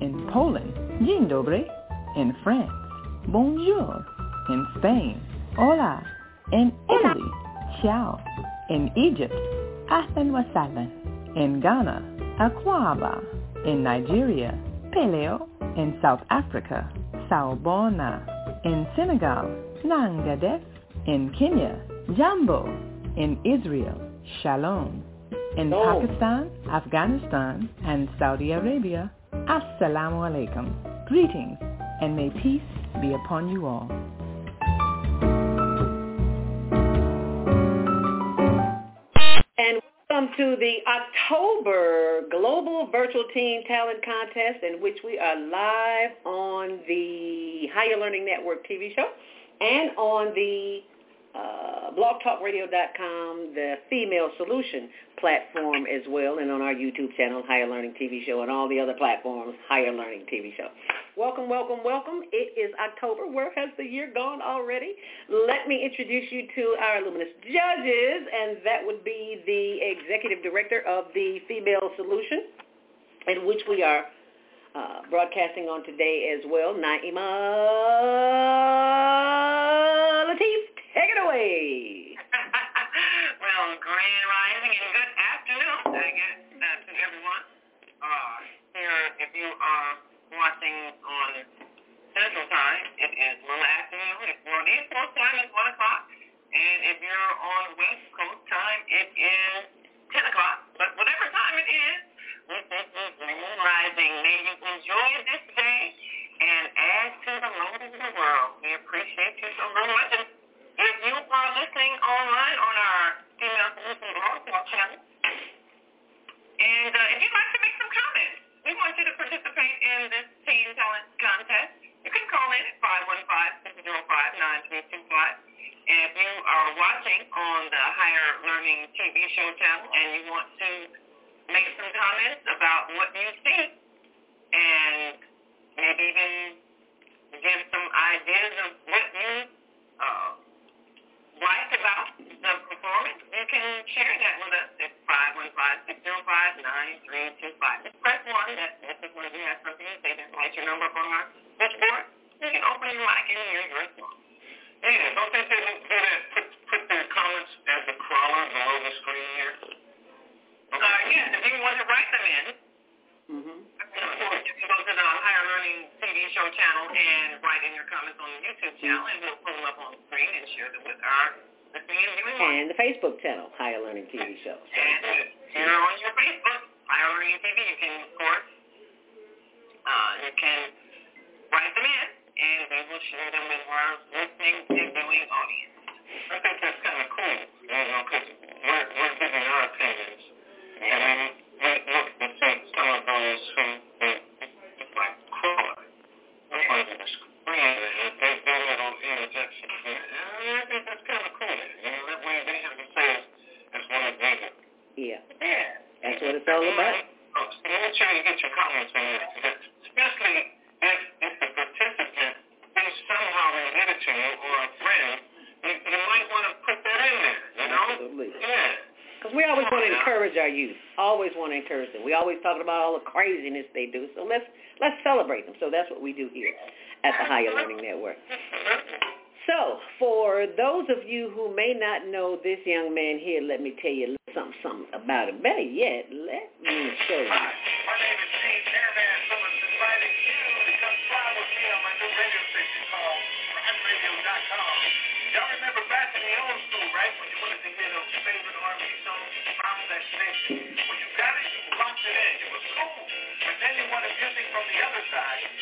In Poland, Dzień dobry. In France, Bonjour. In Spain, Hola. In Italy, Ciao. In Egypt, Ahlan wa sahlan. In Ghana, Akwaba. In Nigeria, Peleo. In South Africa, Sawubona. In Senegal, Nangadef. In Kenya, Jambo. In Israel, Shalom. In oh. Pakistan, Afghanistan, and Saudi Arabia, Assalamu alaikum. Greetings, and may peace be upon you all. And welcome to the October Global Virtual Teen Talent Contest in which we are live on the Higher Learning Network TV show and on the uh, blogtalkradio.com, the Female Solution platform as well, and on our YouTube channel, Higher Learning TV Show, and all the other platforms, Higher Learning TV Show. Welcome, welcome, welcome. It is October. Where has the year gone already? Let me introduce you to our luminous judges, and that would be the Executive Director of the Female Solution, in which we are uh, broadcasting on today as well, Naima Latif. Take it away. well, grand rising and good afternoon, I guess, uh, to everyone. Uh, here, if you are watching on Central Time, it is little afternoon. If you're on East Coast time, it's 1 o'clock. And if you're on West Coast time, it is 10 o'clock. But whatever time it is, rising. May you enjoy this day and add to the load of the world. We appreciate you so very much. If you are listening online on our Female Solution Blog channel, and uh, if you'd like to make some comments, we want you to participate in this Teen Talent Contest. You can call in at 515-605-9325. And if you are watching on the Higher Learning TV show channel and you want to make some comments about what you see and maybe even give some ideas of what you uh, performance, you can share that with us at 515-605-9325. Just press 1. That, this is when you have something to say. Just write your number up on our switchboard. You can open your mic and hear your response. Yeah, don't they do that? Put, put their comments as the crawler below the screen here. Uh, yes, if you want to write them in, Mm-hmm. you can go to the Higher Learning TV show channel and write in your comments on the YouTube channel, and we'll pull them up on the screen and share them with our listening and the Facebook channel, Higher Learning TV Show. And, and on your Facebook, Higher Learning TV, you can, of course, uh, you can write them in, and they will share them with our listening and viewing audience. I think that's kind of cool, you know, because we're, we're giving our opinions. And we're to take some of those who what it's all about. Make sure you get your comments in there. Especially if, the participant is somehow related to you or a friend, you, might want to put that in there, you know? Absolutely. Because we always want to encourage our youth. Always want to encourage them. We always talking about all the craziness they do. So let's let's celebrate them. So that's what we do here at the Higher Learning Network. So for those of you who may not know this young man here, let me tell you something, about it. Better yet, let me show you. My name is Gene you come fly with me on my new radio station called Y'all remember back in the old school, right, when you wanted to hear those favorite R&B songs that station? When you got it, you locked it in. It was cool. Then you wanted music from the other side.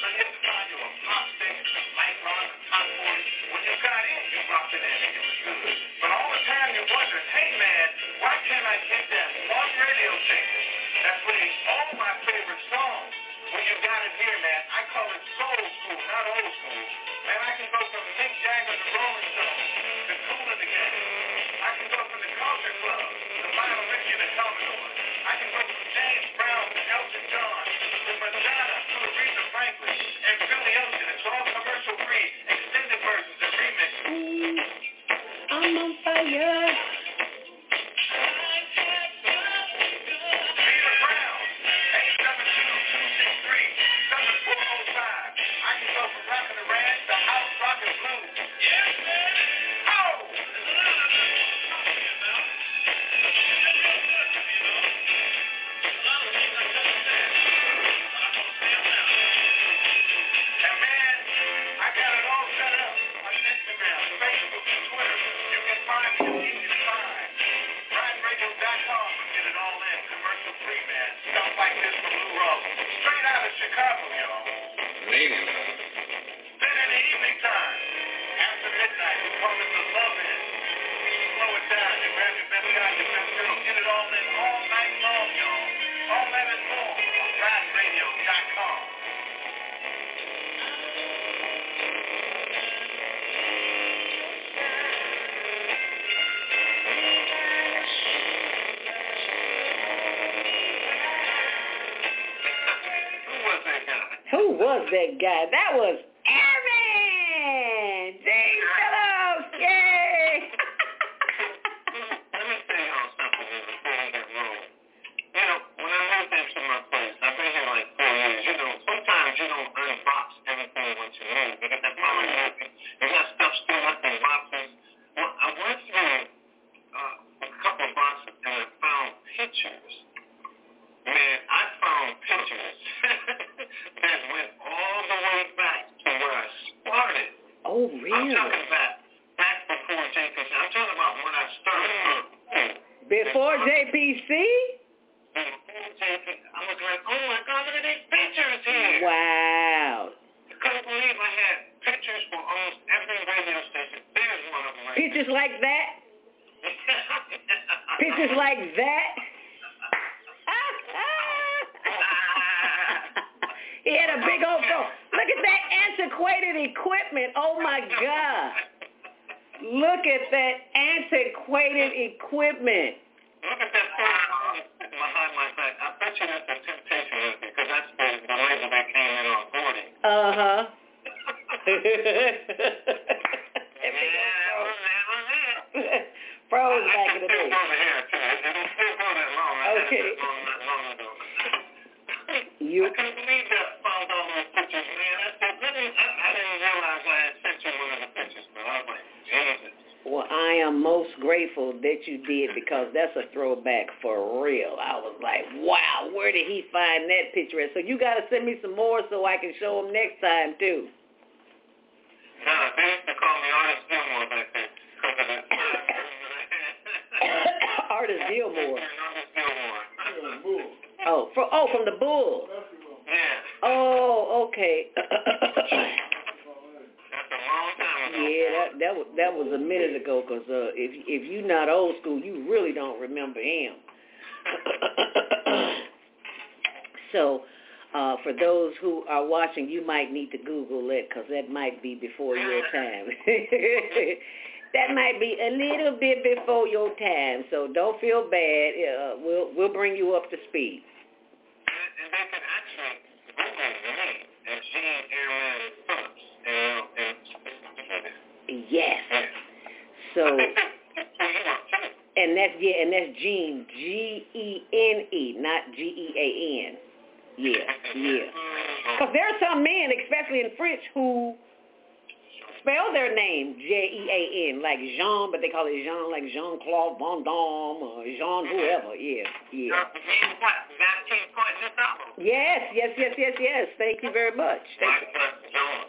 You very much. Thank Mike plus John.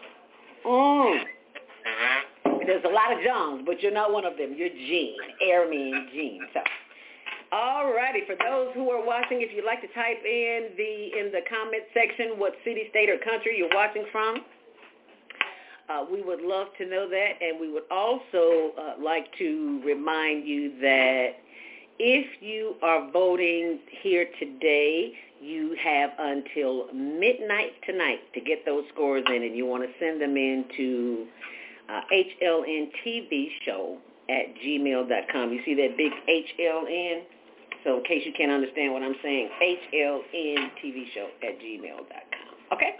you. Mm. Mm-hmm. There's a lot of Johns, but you're not one of them. You're Gene, Airman Gene. So, alrighty. For those who are watching, if you'd like to type in the in the comment section what city, state, or country you're watching from, uh, we would love to know that, and we would also uh, like to remind you that if you are voting here today, you have until midnight tonight to get those scores in, and you want to send them in to uh, HLN show at gmail.com. You see that big HLN? So in case you can't understand what I'm saying, HLN show at gmail.com. Okay?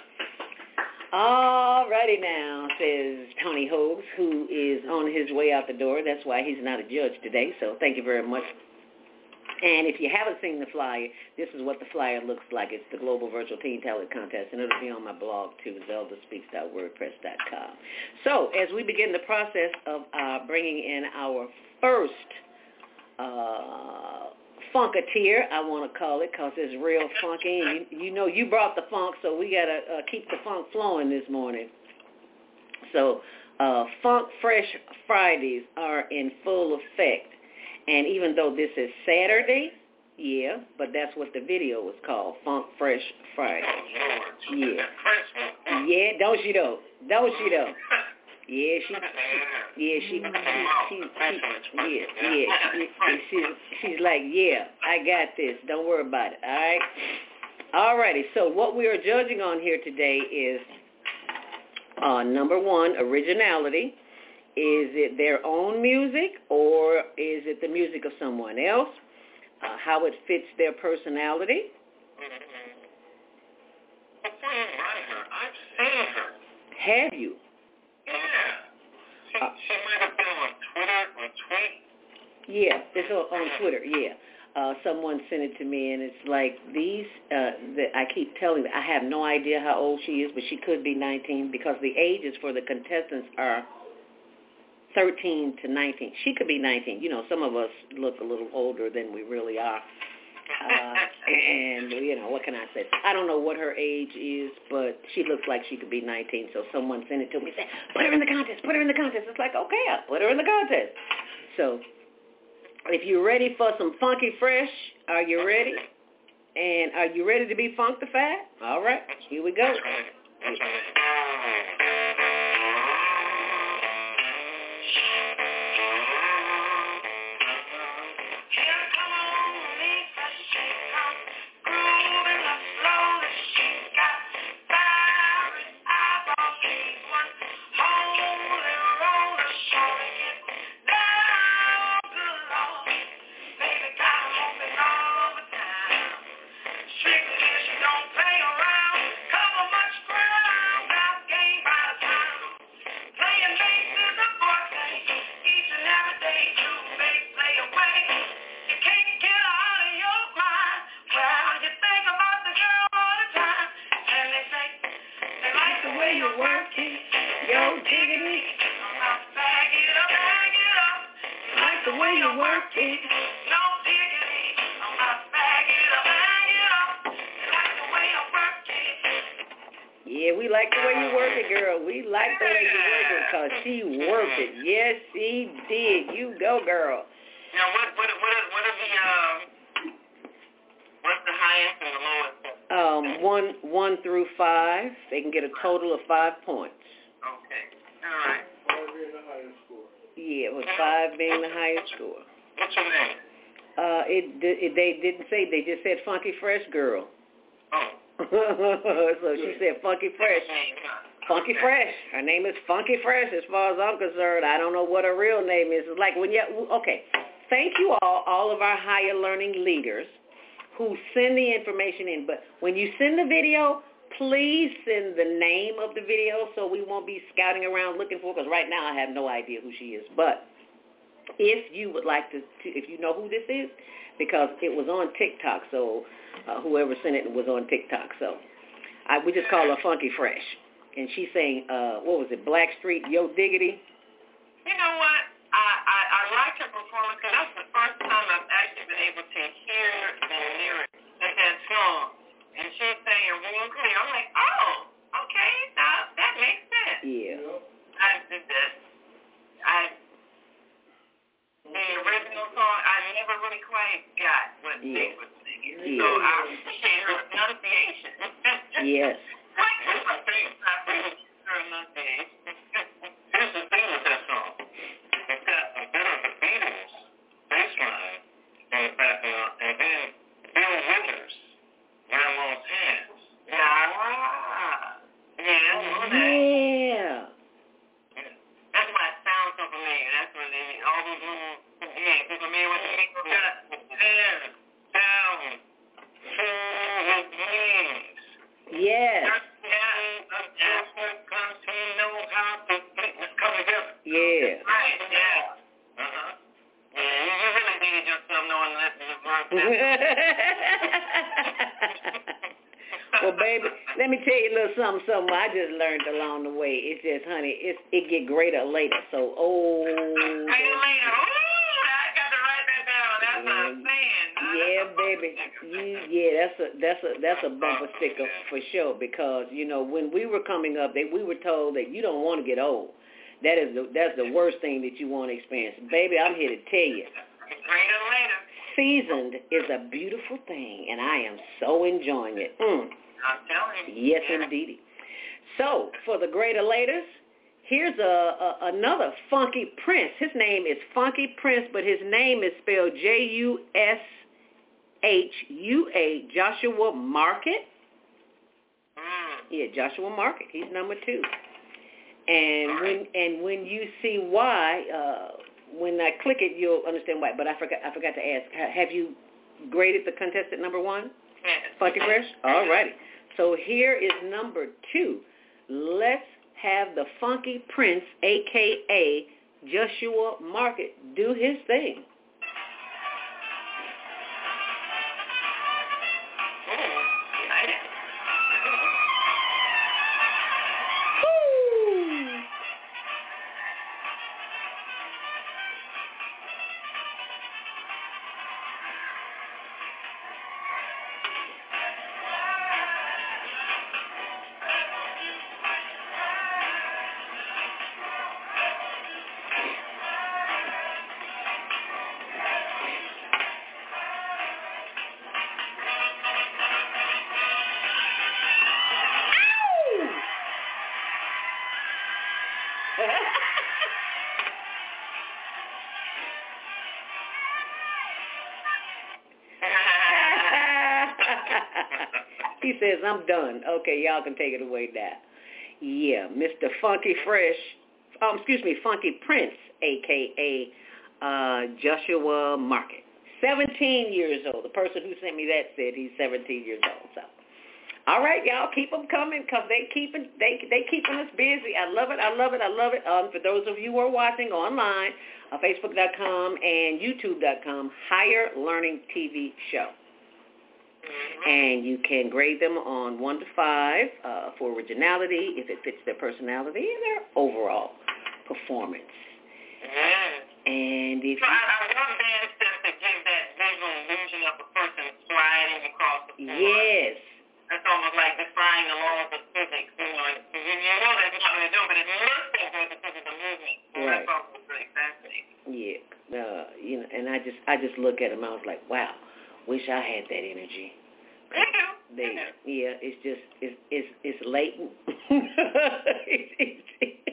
Alrighty now, says Tony Hogues, who is on his way out the door. That's why he's not a judge today, so thank you very much. And if you haven't seen the flyer, this is what the flyer looks like. It's the Global Virtual Teen Talent Contest, and it'll be on my blog too, zeldaspeaks.wordpress.com. So as we begin the process of uh, bringing in our first uh, funketeer, I want to call it, because it's real funky. And you, you know you brought the funk, so we got to uh, keep the funk flowing this morning. So uh, Funk Fresh Fridays are in full effect. And even though this is Saturday, yeah, but that's what the video was called, Funk Fresh Friday. Oh, Lord. Yeah. That French one. Yeah, don't she though? Don't she though? Yeah, she, yeah, she, she, she, she yeah, yeah, she, she's, she's like, yeah, I got this. Don't worry about it. All right. Alrighty. So what we are judging on here today is uh, number one, originality. Is it their own music or is it the music of someone else? Uh, how it fits their personality. You write her, I've seen her. Have you? Yeah. She, she might have been on Twitter or tweet. Yeah, it's on, on Twitter. Yeah, uh, someone sent it to me, and it's like these. Uh, that I keep telling. I have no idea how old she is, but she could be 19 because the ages for the contestants are 13 to 19. She could be 19. You know, some of us look a little older than we really are. Uh, and you know, what can I say? I don't know what her age is, but she looks like she could be 19. So someone sent it to me, said, "Put her in the contest. Put her in the contest." It's like, okay, I'll put her in the contest. So, if you're ready for some funky fresh, are you ready? And are you ready to be funkified? All right, here we go. Funky Fresh Girl. Oh. so she said Funky Fresh. Funky Fresh. Her name is Funky Fresh as far as I'm concerned. I don't know what her real name is. It's like when you, okay. Thank you all, all of our higher learning leaders who send the information in. But when you send the video, please send the name of the video so we won't be scouting around looking for, because right now I have no idea who she is. But if you would like to, to if you know who this is, because it was on TikTok, so uh, whoever sent it was on TikTok. So I, we just call her Funky Fresh and she's saying, uh, what was it, Blackstreet Yo Diggity? You know what? I, I, I liked her performance because that's the first time I've actually been able to hear the lyrics of that song. And she sang it real clear. I'm like, oh, okay, now that makes sense. Yeah. I did that. I the original I never really quite got what Yeah. they were singing. So I appreciate her pronunciation. Yes. Here's the thing about her pronunciation. Here's the thing with that song. It's got a bit of the Beatles bass line in the background, and then Bill Withers, Grandma's Hands. Yeah. Yeah, I know that. Yeah. That's why it sounds so familiar. That's what they all those little yeah, you familiar with the mix got hands down to his knees. Yes. Yeah. well, baby, let me tell you a little something, something I just learned along the way. It's just, honey, it's it get greater later. So, oh, Later. I got the right idea on that song. yeah, baby, you, yeah, that's a that's a that's a bumper sticker for sure. Because you know, when we were coming up, they we were told that you don't want to get old. That is the that's the worst thing that you want to experience, baby. I'm here to tell you. Greater later. Seasoned is a beautiful thing, and I am so enjoying it. Mm. I'm telling you. Yes, Yeah. indeedy. So, for the greater laters, here's a, a another funky prince. His name is Funky Prince, but his name is spelled J-U-S-H-U-A, Joshua Market. Mm. Yeah, Joshua Market. He's number two. And when and when you see why, uh, when I click it, you'll understand why. But I forgot I forgot to ask. Have you graded the contestant number one? Funky Fresh? All righty. So here is number two. Let's have the Funky Prince, a.k.a. Joshua Market, do his thing. Says, I'm done. Okay, y'all can take it away now. Yeah, Mr. Funky Fresh, um, excuse me, Funky Prince, a.k.a. Uh, Joshua Market. 17 years old. The person who sent me that said he's 17 years old. So, all right, y'all, keep them coming because they keeping they they keeping us busy. I love it. I love it. I love it. Um, for those of you who are watching online, uh, Facebook.com and YouTube.com, Higher Learning TV Show and you can grade them on one to five uh, for originality, if it fits their personality, and their overall performance. Yeah. And if So I, I love bands that to give that visual illusion of a person sliding across the floor. yes, That's almost like defying the laws of physics. You know, you, you know that's not what they're doing, but it looks as though the physical movement. So Right. That's always really fascinating. yeah, uh, you know, and I just I just look at them. I was like, wow, wish I had that energy. They do. They They, do. yeah, it's just it's it's it's latent. It's- it's-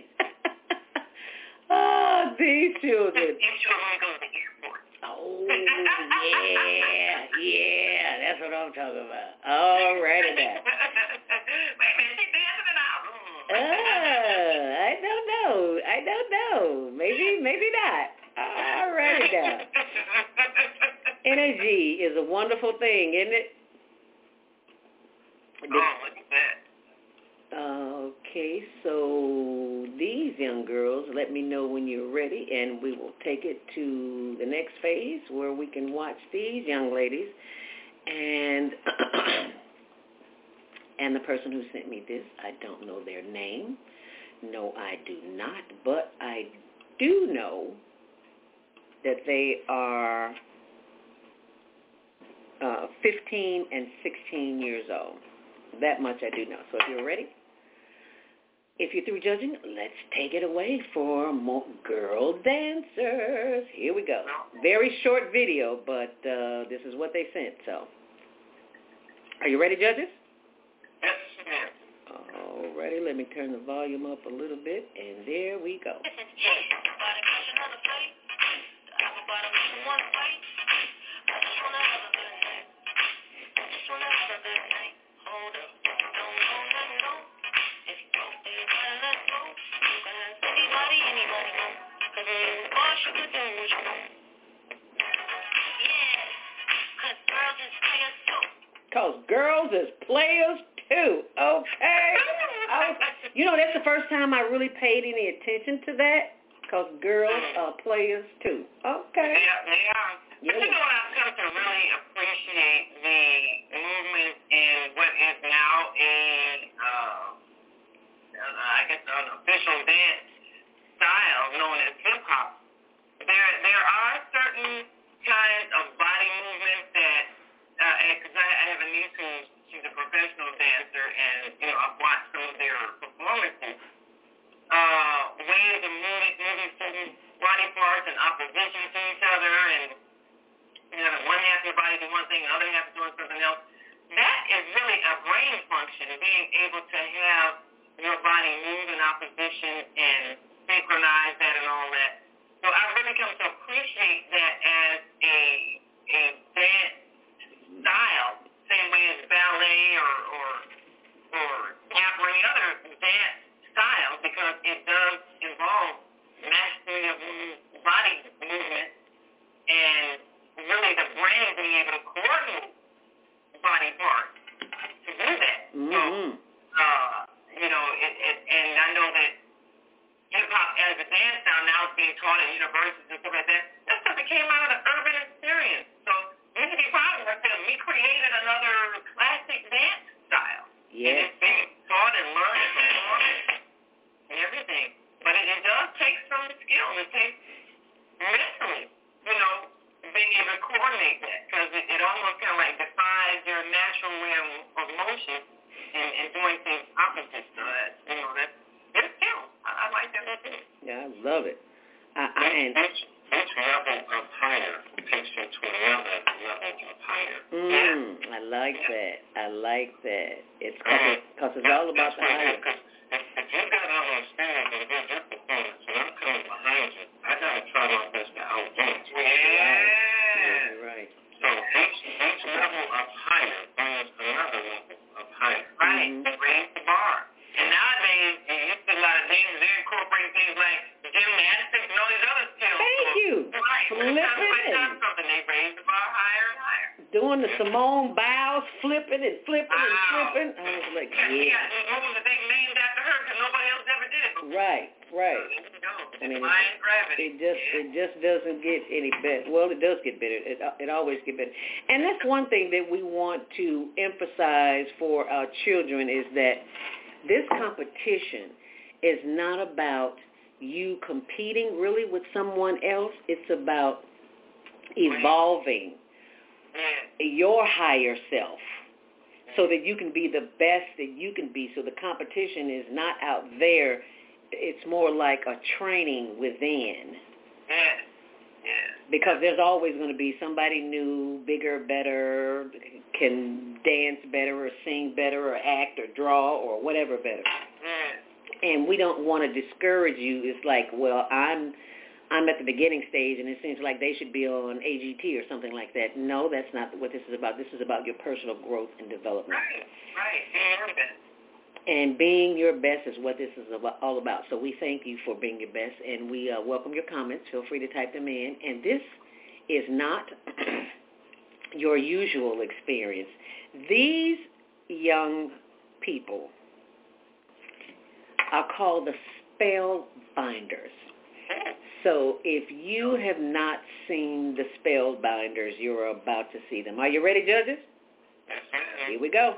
oh these children. These children go to the airport. Oh yeah, yeah, that's what I'm talking about. All righty now. Wait a minute, she dancing in our room. Uh, I don't know. I don't know. Maybe, maybe not. All righty now. Energy is a wonderful thing, isn't it? Oh, look at that. Okay, so these young girls, let me know when you're ready, and we will take it to the next phase where we can watch these young ladies. And and the person who sent me this, I don't know their name. No, I do not, but I do know that they are uh, 15 and 16 years old. That much I do know. So if you're ready, if you're through judging, let's take it away for more girl dancers. Here we go. Very short video, but uh, this is what they sent. So, are you ready, judges? Yes, ma'am. Alrighty, let me turn the volume up a little bit, and there we go. Cause girls is players too. Okay. I was, you know, that's the first time I really paid any attention to that. Cause girls are players too. Okay. Yeah, they are. Yeah. But you know what I've come to really appreciate the movement in what is now a, uh, uh, I guess an official dance style known as hip hop. There, there are certain kinds of body movements that, because I, I have a niece who she's a professional dancer, and you know I've watched some of their performances uh, ways of moving, moving certain body parts in opposition to each other, and you know, one half of your body doing one thing, the other half doing something else. That is really a brain function, being able to have your body move in opposition and synchronize that and all that. So I've really come to appreciate that as a a dance style, same way as ballet or or or tap or any other dance style because it does involve mastery of body movement and really the brain being able to coordinate body parts to do that. So, Mm-hmm. uh, you know, it, it, and I know that hip hop as a dance style now is being taught in universities and stuff like that. That's stuff that came out of the urban experience. So we should be proud of ourselves. We created another classic dance style. And it's It mentally, you know, being able to coordinate that because it, it almost kind of like defies your natural way of, of motion and, and doing things opposite. So that, you know, that it's skill. I, I like that. Yeah, I love it. I, I and each, each level of higher takes you to another level of higher. mm, I like that. I like that. It's because it's all about the higher. Because if, if you got all those standards and you're your performance, and I'm coming behind you, I got to try my best to outdance you. Yeah, you're right. So each, each level of higher brings another level of higher. Right. Mhm. It raised the bar. And nowadays, you used to a lot of things, they incorporate things like gymnastics and all these other skills. Thank So- you. Right. Every time somebody Flipping. does something, they raise the bar higher and higher. Doing the Simone Biles, flipping and flipping and Wow. flipping. I was like, Yeah, she yeah. got moves that they named after her because nobody else ever did it before. Right, right. You go. I mean, gravity. It just it just doesn't get any better. Well, it does get better. It it always get better. And that's one thing that we want to emphasize for our children is that this competition is not about you competing really with someone else. It's about evolving your higher self so that you can be the best that you can be. So the competition is not out there. It's more like a training within because there's always going to be somebody new, bigger, better, can dance better or sing better or act or draw or whatever better. And we don't want to discourage you. It's like, well, I'm I'm at the beginning stage and it seems like they should be on AGT or something like that. No, that's not what this is about. This is about your personal growth and development. Right, right. Being your best. And being your best is what this is all about. So we thank you for being your best, and we uh, welcome your comments. Feel free to type them in. And this is not your usual experience. These young people are called the spellbinders. So if you have not seen the spellbinders, you're about to see them. Are you ready, judges? Mm-hmm. Here we go.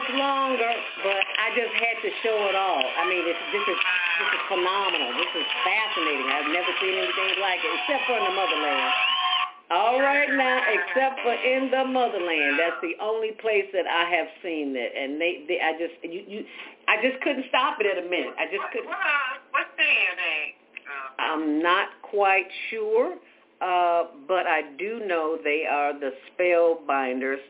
It's longer, but I just had to show it all. I mean, it's, this is this is phenomenal. This is fascinating. I've never seen anything like it, except for in the motherland. All right now, except for in the motherland, that's the only place that I have seen it, and they, they I just you, you, I just couldn't stop it at a minute. I just couldn't. what, uh, what city are they? Uh, I'm not quite sure, uh, but I do know they are the spellbinders.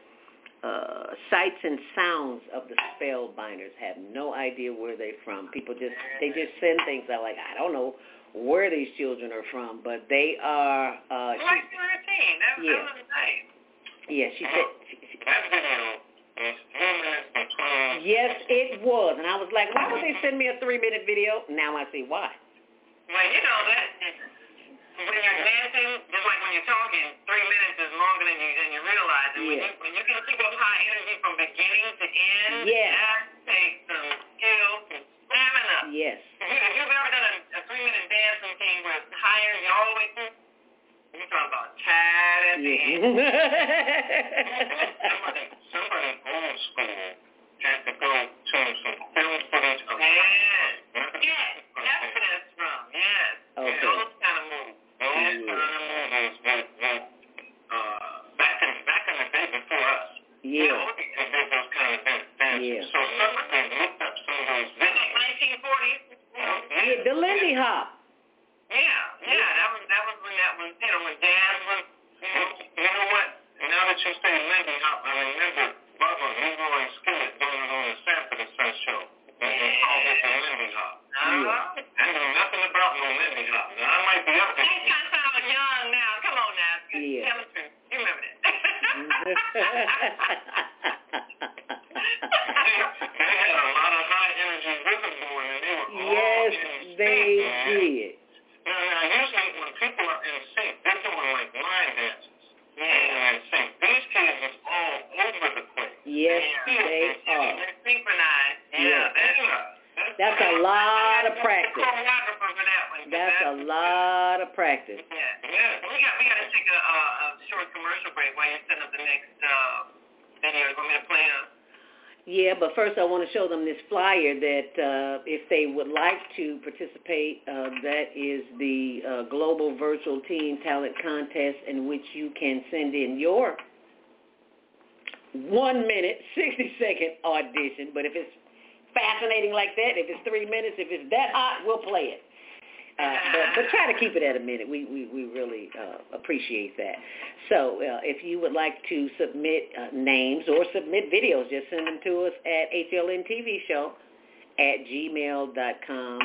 Uh, sights and sounds of the spellbinders have no idea where they're from. People just they just send things out like I don't know where these children are from, but they are. Uh, I like routine. That, Yeah. that was nice. yeah, she said. She, she, That video is three minutes and twenty. yes, it was, and I was like, why would they send me a three-minute video? Now I see why. Well, you know that when you're dancing, just like when you're talking, three minutes is than you realize. And when Yeah. you when you can keep up high energy from beginning to end, Yeah. that takes some skill and stamina. Yes. If, you, if you've ever done a, a three minute dance routine where it's high energy all the way through, you're talking about tired at the end. Yeah. somebody, somebody old school had to go to some Yeah. So suddenly looked up some of those videos. 1940s. You know, Yeah, the Lindy Hop. Yeah, yeah, that was that was when that was you know when Dad was you know You know what? Now that you say Lindy Hop, I remember Bubba Leroy Skillet doing it on the Sanford and Son show. And they called it the Lindy Hop. uh-huh. I know nothing about no Lindy Hop. Now, I might be up You there. kind of sound young now. Come on now. Yeah. Tell the truth. You remember that? They had a lot of high energy rhythm going and they were all yes, in they sync, man. did. Now, now, usually when people are in sync, they're doing like line dances. And in sync. These kids is all over the place. Yes, Yeah. they are. They're synchronized. Yeah. Yeah. Yeah. That's a lot of practice. Choreographer for that one. 'cause That's a lot of practice. Yeah. yeah. We got we got to take a, a, a short commercial break while you're setting up the next uh, video. You want me to play them? Yeah, but first I want to show them this flyer that uh, if they would like to participate, uh, that is the uh, Global Virtual Teen Talent Contest in which you can send in your one minute, 60 second audition. But if it's fascinating like that, if it's three minutes, if it's that hot, we'll play it. Uh, but, but try to keep it at a minute. We, we, we really uh, appreciate that. So uh, if you would like to submit uh, names or submit videos, just send them to us at HLNTVShow at gmail.com.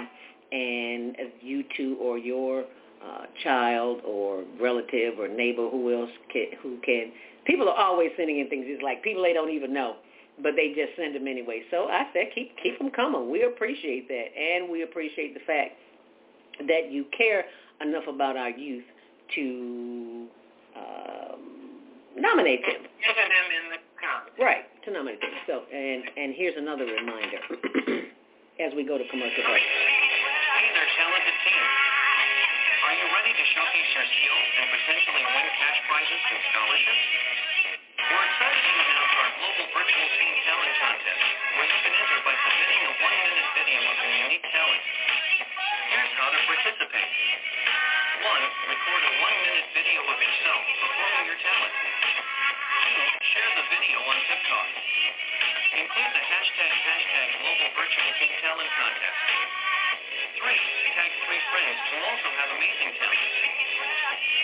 And you two or your uh, child or relative or neighbor, who else can, who can, people are always sending in things. It's like people they don't even know, but they just send them anyway. So I said, keep keep them coming. We appreciate that, and we appreciate the fact that you care enough about our youth to um, nominate them. Enter them in the comments. Right, to nominate them. So, and and here's another reminder as we go to commercial break. Are you ready to showcase your skills and potentially win cash prizes and scholarships? We're excited to announce our Global Virtual Teen Talent Contest, where you can enter by submitting a one-minute video of your unique talent. Here's how to participate. One, record a one-minute video of yourself performing your talent. Two, share the video on TikTok. Include the hashtag hashtag Global Virtual Teen Talent Contest. Three, three friends who also have amazing talent.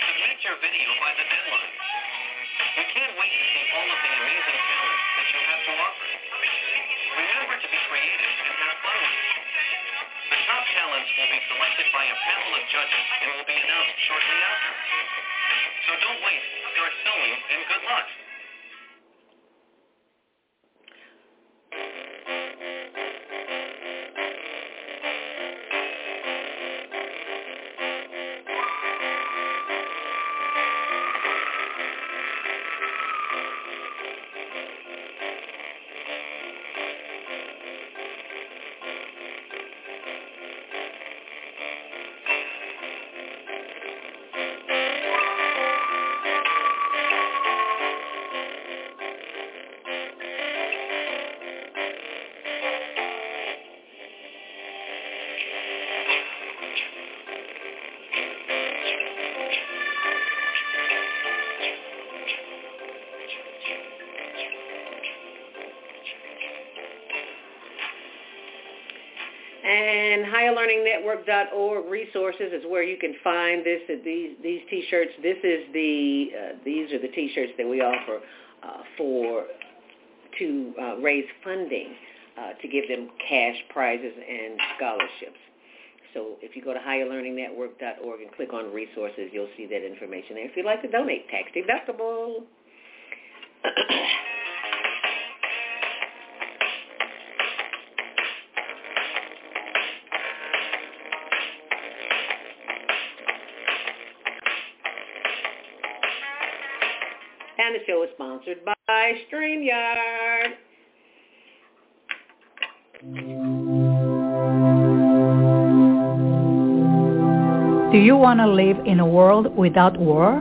Submit your video by the deadline. We can't wait to see all of the amazing talent that you have to offer. Remember to be creative and have fun. The top talents will be selected by a panel of judges and will be announced shortly after. So don't wait, start filming, and good luck. higherlearningnetwork.org resources is where you can find this. These these T-shirts. This is the uh, these are the T-shirts that we offer uh, for to uh, raise funding uh, to give them cash prizes and scholarships. So if you go to higherlearningnetwork.org and click on resources, you'll see that information there. If you'd like to donate, tax deductible. sponsored by StreamYard. Do you want to live in a world without war?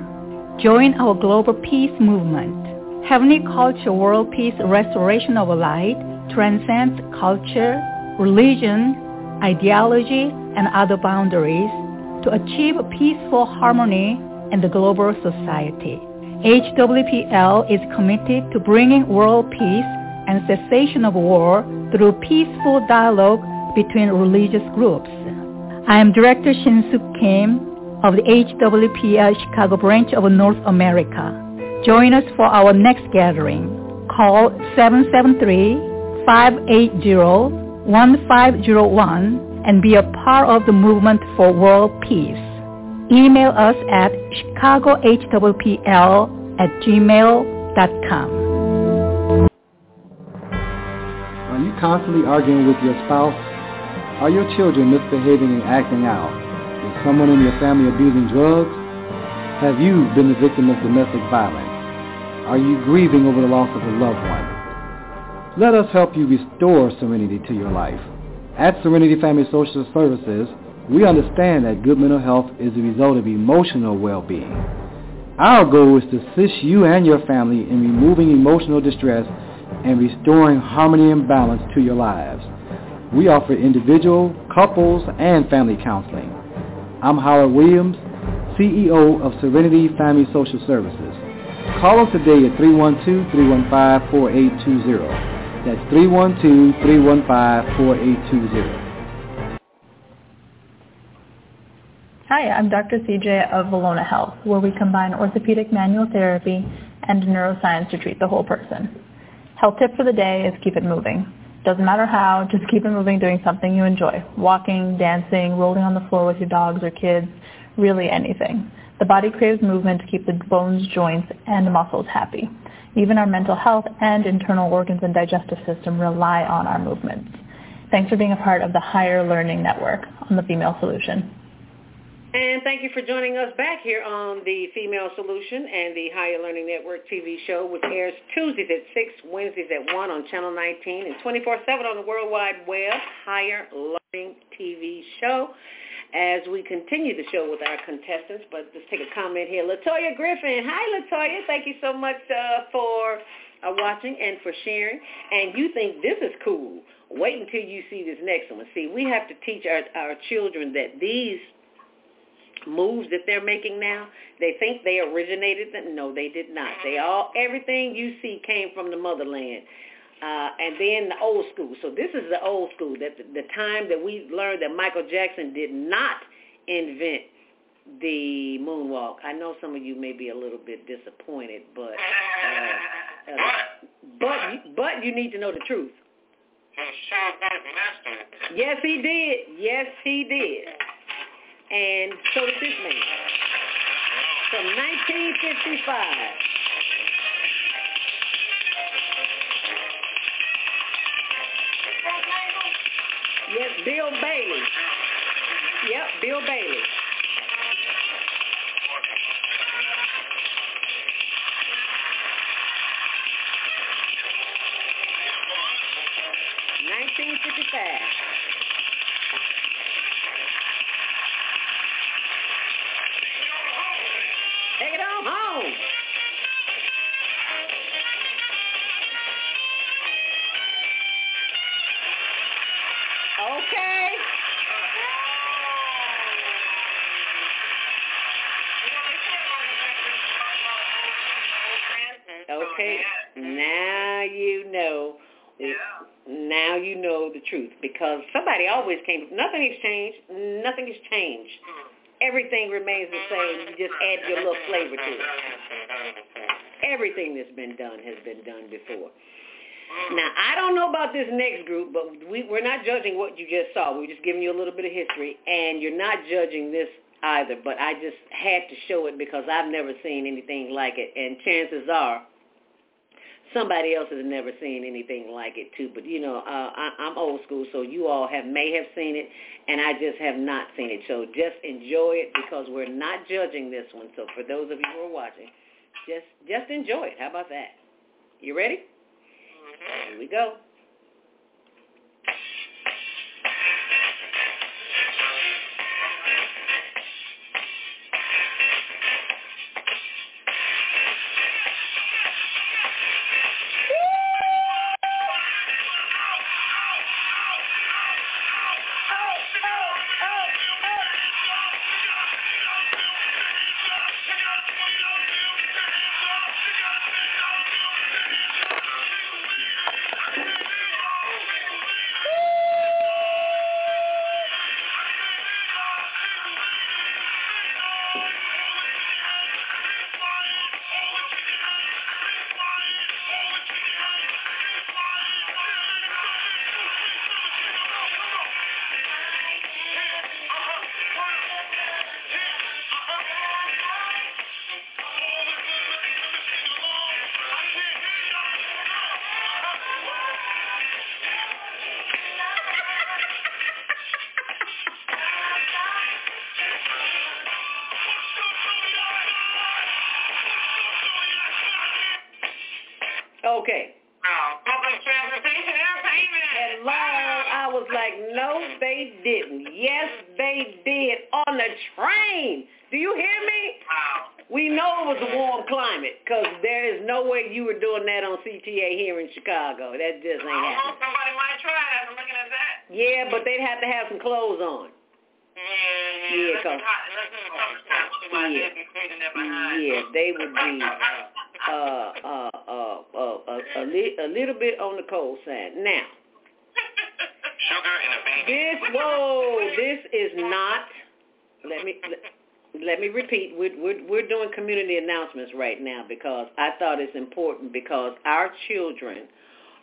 Join our global peace movement. Heavenly Culture World Peace Restoration of Light transcends culture, religion, ideology, and other boundaries to achieve peaceful harmony in the global society. HWPL is committed to bringing world peace and cessation of war through peaceful dialogue between religious groups. I am Director Shin-Suk Kim of the HWPL Chicago branch of North America. Join us for our next gathering. Call 773-580-1501 and be a part of the movement for world peace. Email us at chicagohwpl at gmail.com. Are you constantly arguing with your spouse? Are your children misbehaving and acting out? Is someone in your family abusing drugs? Have you been the victim of domestic violence? Are you grieving over the loss of a loved one? Let us help you restore serenity to your life. At Serenity Family Social Services, we understand that good mental health is the result of emotional well-being. Our goal is to assist you and your family in removing emotional distress and restoring harmony and balance to your lives. We offer individual, couples, and family counseling. I'm Howard Williams, CEO of Serenity Family Social Services. Call us today at 312-315-4820. That's 312-315-4820. Hi, I'm Dr. CJ of Valona Health, where we combine orthopedic manual therapy and neuroscience to treat the whole person. Health tip for the day is keep it moving. Doesn't matter how, just keep it moving doing something you enjoy. Walking, dancing, rolling on the floor with your dogs or kids, really anything. The body craves movement to keep the bones, joints, and muscles happy. Even our mental health and internal organs and digestive system rely on our movements. Thanks for being a part of the Higher Learning Network on the Female Solution. And thank you for joining us back here on the Female Solution and the Higher Learning Network TV show, which airs Tuesdays at 6, Wednesdays at 1 on Channel 19, and 24-7 on the World Wide Web, Higher Learning TV show. As we continue the show with our contestants, but let's take a comment here. Latoya Griffin. Hi, Latoya. Thank you so much uh, for uh, watching and for sharing. And you think this is cool. Wait until you see this next one. See, we have to teach our, our children that these moves that they're making now, they think they originated them. No, they did not. They all everything you see came from the motherland. Uh, and then the old school. So this is the old school. That the, the time that we learned that Michael Jackson did not invent the moonwalk. I know some of you may be a little bit disappointed, but uh, uh, but but you need to know the truth. Yes, he did. Yes, he did and so did this man. From 1955. Yes, Bill Bailey. Yep, Bill Bailey. Nineteen fifty five. Always came. Nothing has changed. Nothing has changed everything remains the same. You just add your little flavor to it. Everything that's been done has been done before. Now, I don't know about this next group, but we, we're not judging what you just saw. We're just giving you a little bit of history, and you're not judging this either, but I just had to show it because I've never seen anything like it, and chances are somebody else has never seen anything like it too. But you know, uh, I, I'm old school, so you all have may have seen it, and I just have not seen it. So just enjoy it because we're not judging this one. So for those of you who are watching, just just enjoy it. How about that? You ready? Here we go. Right now because I thought it's important because our children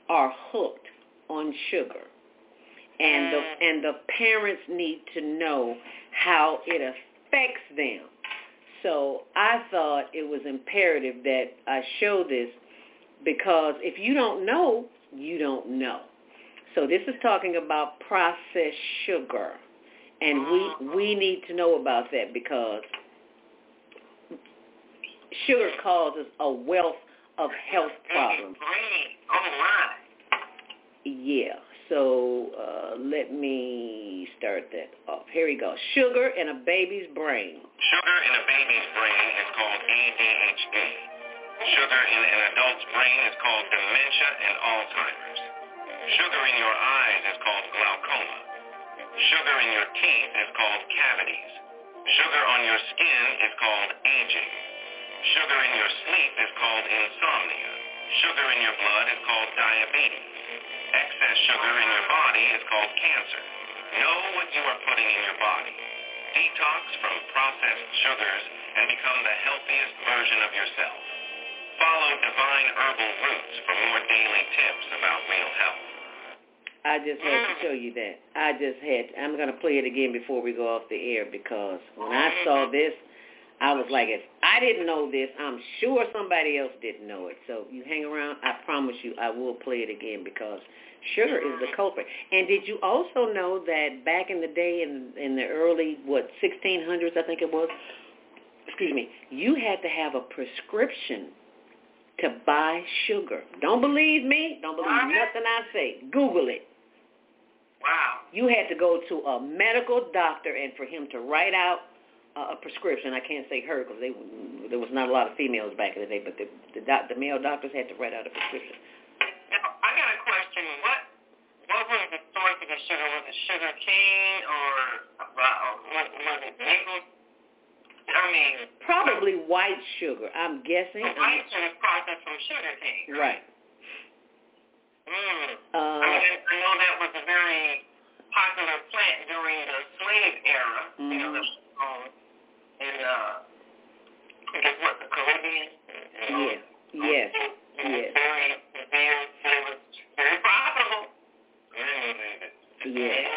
are hooked on sugar. And the, mm. and the parents need to know how it affects them. So I thought it was imperative that I show this because if you don't know, you don't know. So this is talking about processed sugar. And we, we mm. need to know about that because sugar causes a wealth of health problems. Yeah. So uh, let me start that off. Here we go. Sugar in a baby's brain. Sugar in a baby's brain is called ADHD. Sugar in an adult's brain is called dementia and Alzheimer's. Sugar in your eyes is called glaucoma. Sugar in your teeth is called cavities. Sugar on your skin is called aging. Sugar in your sleep is called insomnia. Sugar in your blood is called diabetes. Excess sugar in your body is called cancer. Know what you are putting in your body. Detox from processed sugars and become the healthiest version of yourself. Follow Divine Herbal Roots for more daily tips about real health. I just had to show you that. I just had. I'm going to play it again before we go off the air because when I saw this, I was like, if I didn't know this, I'm sure somebody else didn't know it. So you hang around. I promise you, I will play it again because sugar is the culprit. And did you also know that back in the day, in in the early what 1600s, I think it was. Excuse me. You had to have a prescription to buy sugar. Don't believe me? Don't believe nothing I say. Google it. Wow. You had to go to a medical doctor and for him to write out a prescription. I can't say her because they there was not a lot of females back in the day, but the the, doc, the male doctors had to write out a prescription. Now, I got a question. What what was the source of the sugar? Was it sugar cane or uh, was, was it maple? I mean, Probably white sugar. I'm guessing. the white sugar is processed from sugar cane. Right. Mm. Uh, I mean, I know that was a very popular plant during the slave era. You know, that was um, in uh, guess what the Caribbean. you yeah. Yes. Yes. Very, very, very profitable. Yes.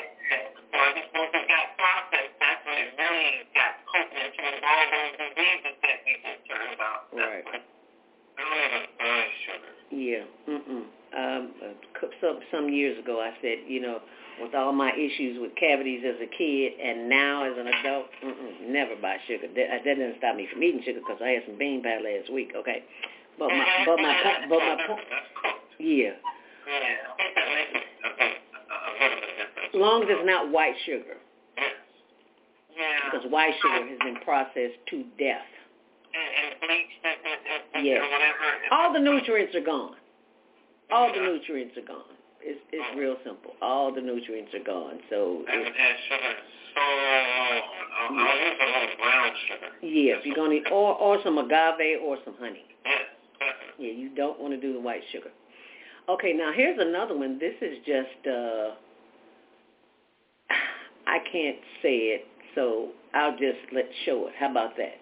Well, I think once it got processed, that's when it really got hooked into all those diseases that we just heard about. Right. I don't even buy sugar. Yeah. Mm-mm. Um, uh, some some years ago, I said, you know, with all my issues with cavities as a kid and now as an adult, never buy sugar. That, that didn't stop me from eating sugar because I had some bean pie last week. Okay, but my but my but my point, yeah. As long as it's not white sugar, because white sugar has been processed to death. Yes. All the nutrients are gone. All the nutrients are gone. It's it's real simple. All the nutrients are gone. So it's, haven't sugar so. I'll, I'll use a little brown sugar. yeah, if you're gonna eat, or or some agave or some honey. Yes. Yeah, you don't want to do the white sugar. Okay, now here's another one. This is just uh I can't say it, so I'll just let show it. How about that?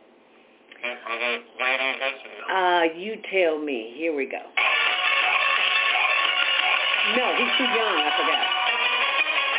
And are those ladies listening? Uh you tell me. Here we go. No, he's too young, I forgot.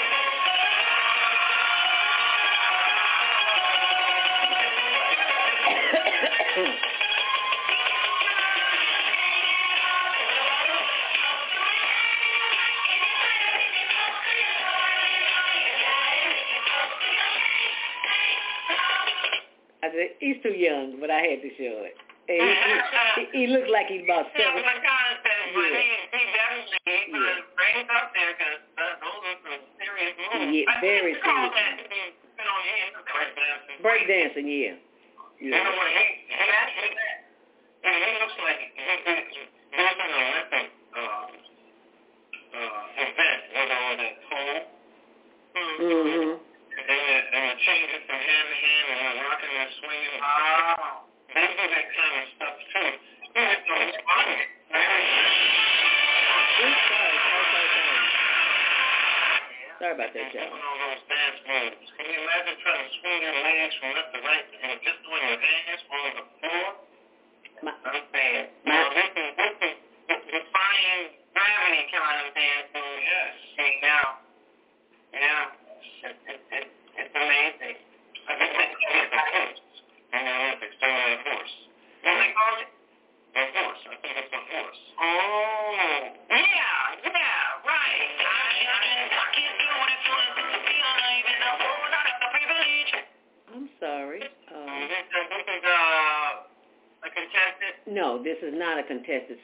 I said, he's too young, but I had to show it. He, he, he looked like he's about oh, Yeah, seven. my God said but he, he definitely he put his brains up there because those are some serious moves. Yeah, very think you call serious. that to be put on your hands, breakdancing. Breakdancing, yeah. That, Doing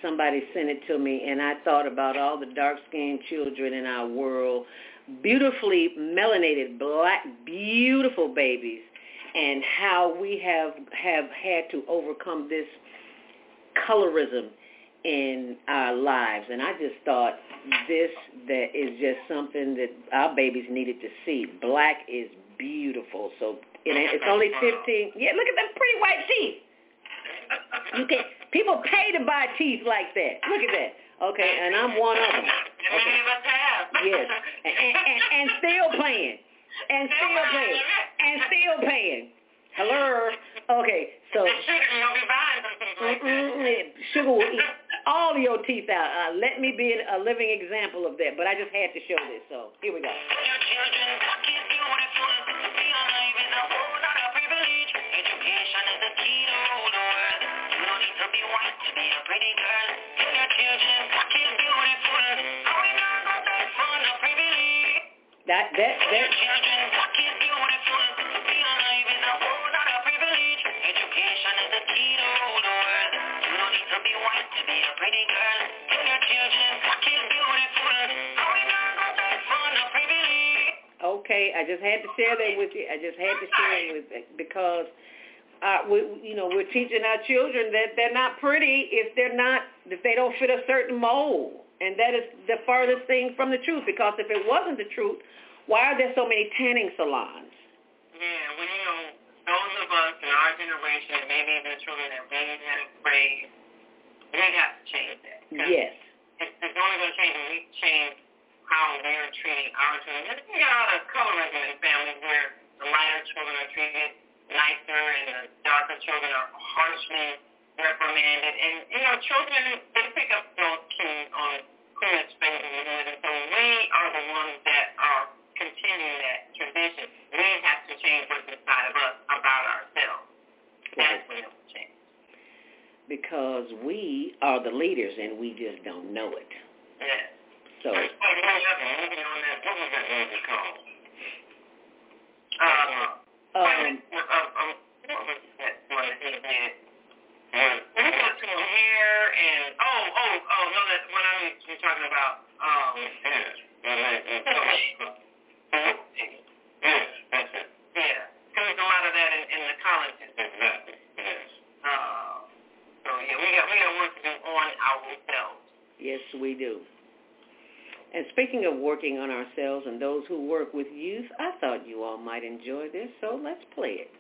Somebody sent it to me, and I thought about all the dark-skinned children in our world, beautifully melanated, black, beautiful babies, and how we have have had to overcome this colorism in our lives. And I just thought this that is just something that our babies needed to see. Black is beautiful. So it it's only 15. Yeah, look at them pretty white teeth. You can people pay to buy teeth like that. Look at that. Okay, and I'm one of them. And many of us have. Yes, and, and, and, still paying, and still paying, and still paying. Hello. Okay, so sugar will eat all of your teeth out. Uh, let me be a living example of that. But I just had to show this. So here we go. That that that. Okay, I just had to share that with you. I just had to share it with because uh, we, you know, we're teaching our children that they're not pretty if they're not if they don't fit a certain mold, and that is the farthest thing from the truth. Because if it wasn't the truth, why are there so many tanning salons? Yeah, well, you know, those of us in our generation, maybe even the children that we had raised, we have to change that. Yes. It's, it's only going to change when we change how we're treating our children. There's a lot of colorism in families where the lighter children are treated nicer and the darker children are harshly reprimanded. And, you know, children, they pick up those cues on faces and hood. And so we are the ones that are continuing that tradition. We have to change what's inside of us about ourselves. That's when it will change. Because we are the leaders and we just don't know it. Yeah. So Let's play another movie on that. What was that movie called? Uh, um, yes we do on ourselves yes, we do. And speaking of working on ourselves and those who work with youth, I thought you all might enjoy this, so let's play it.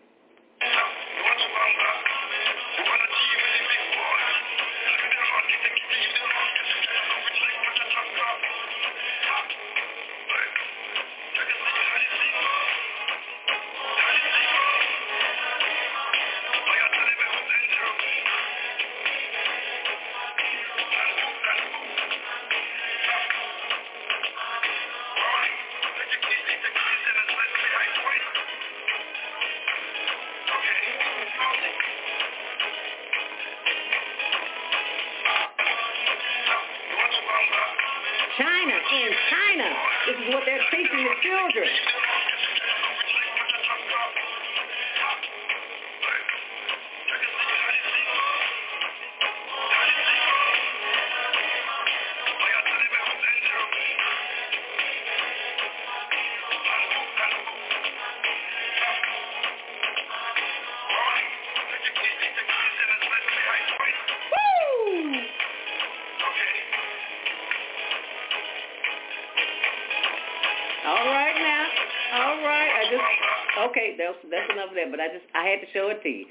some that, but I just I had to show it to you.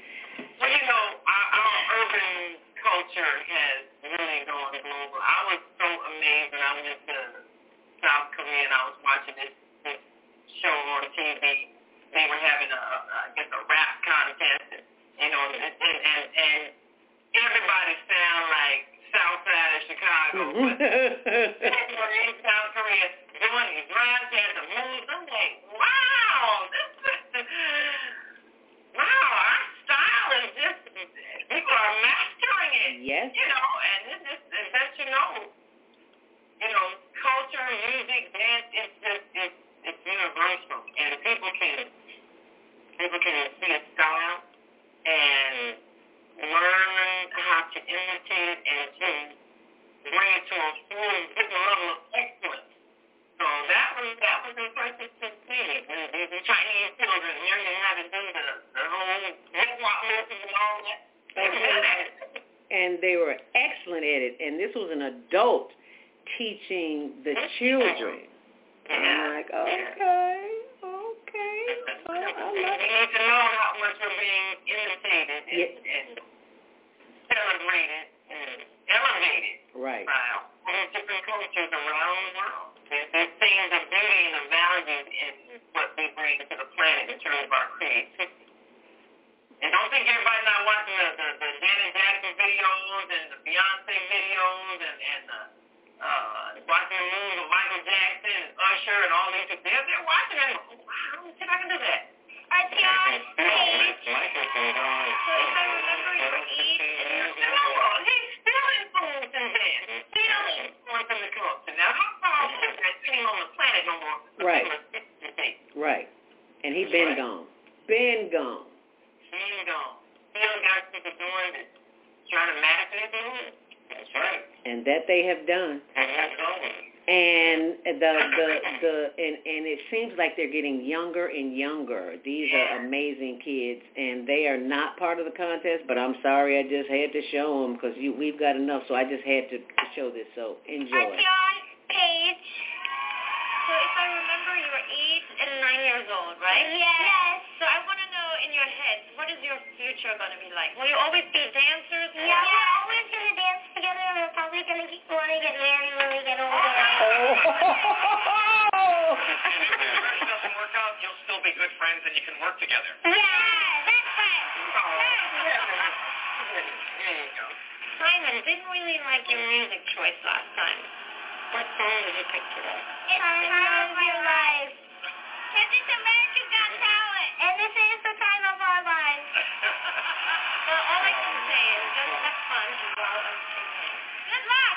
got enough, so I just had to, to show this. So enjoy. I'm John Page. So if I remember, you were eight and nine years old, right? Yes. yes. So I want to know in your head, what is your future going to be like? Will you always be dancers? Yeah, we're always going to dance together, we're probably going to want to get married when we get older. Oh. if the doesn't work out, you'll still be good friends, and you can work together. Yeah, that's right. Oh. There you go. Simon, didn't really like your music choice last time. What song did you pick today? It's Time of Your Life. This is America Got Talent. And this is the time of our lives. well, all I can say is just have fun while I'm singing. Good luck!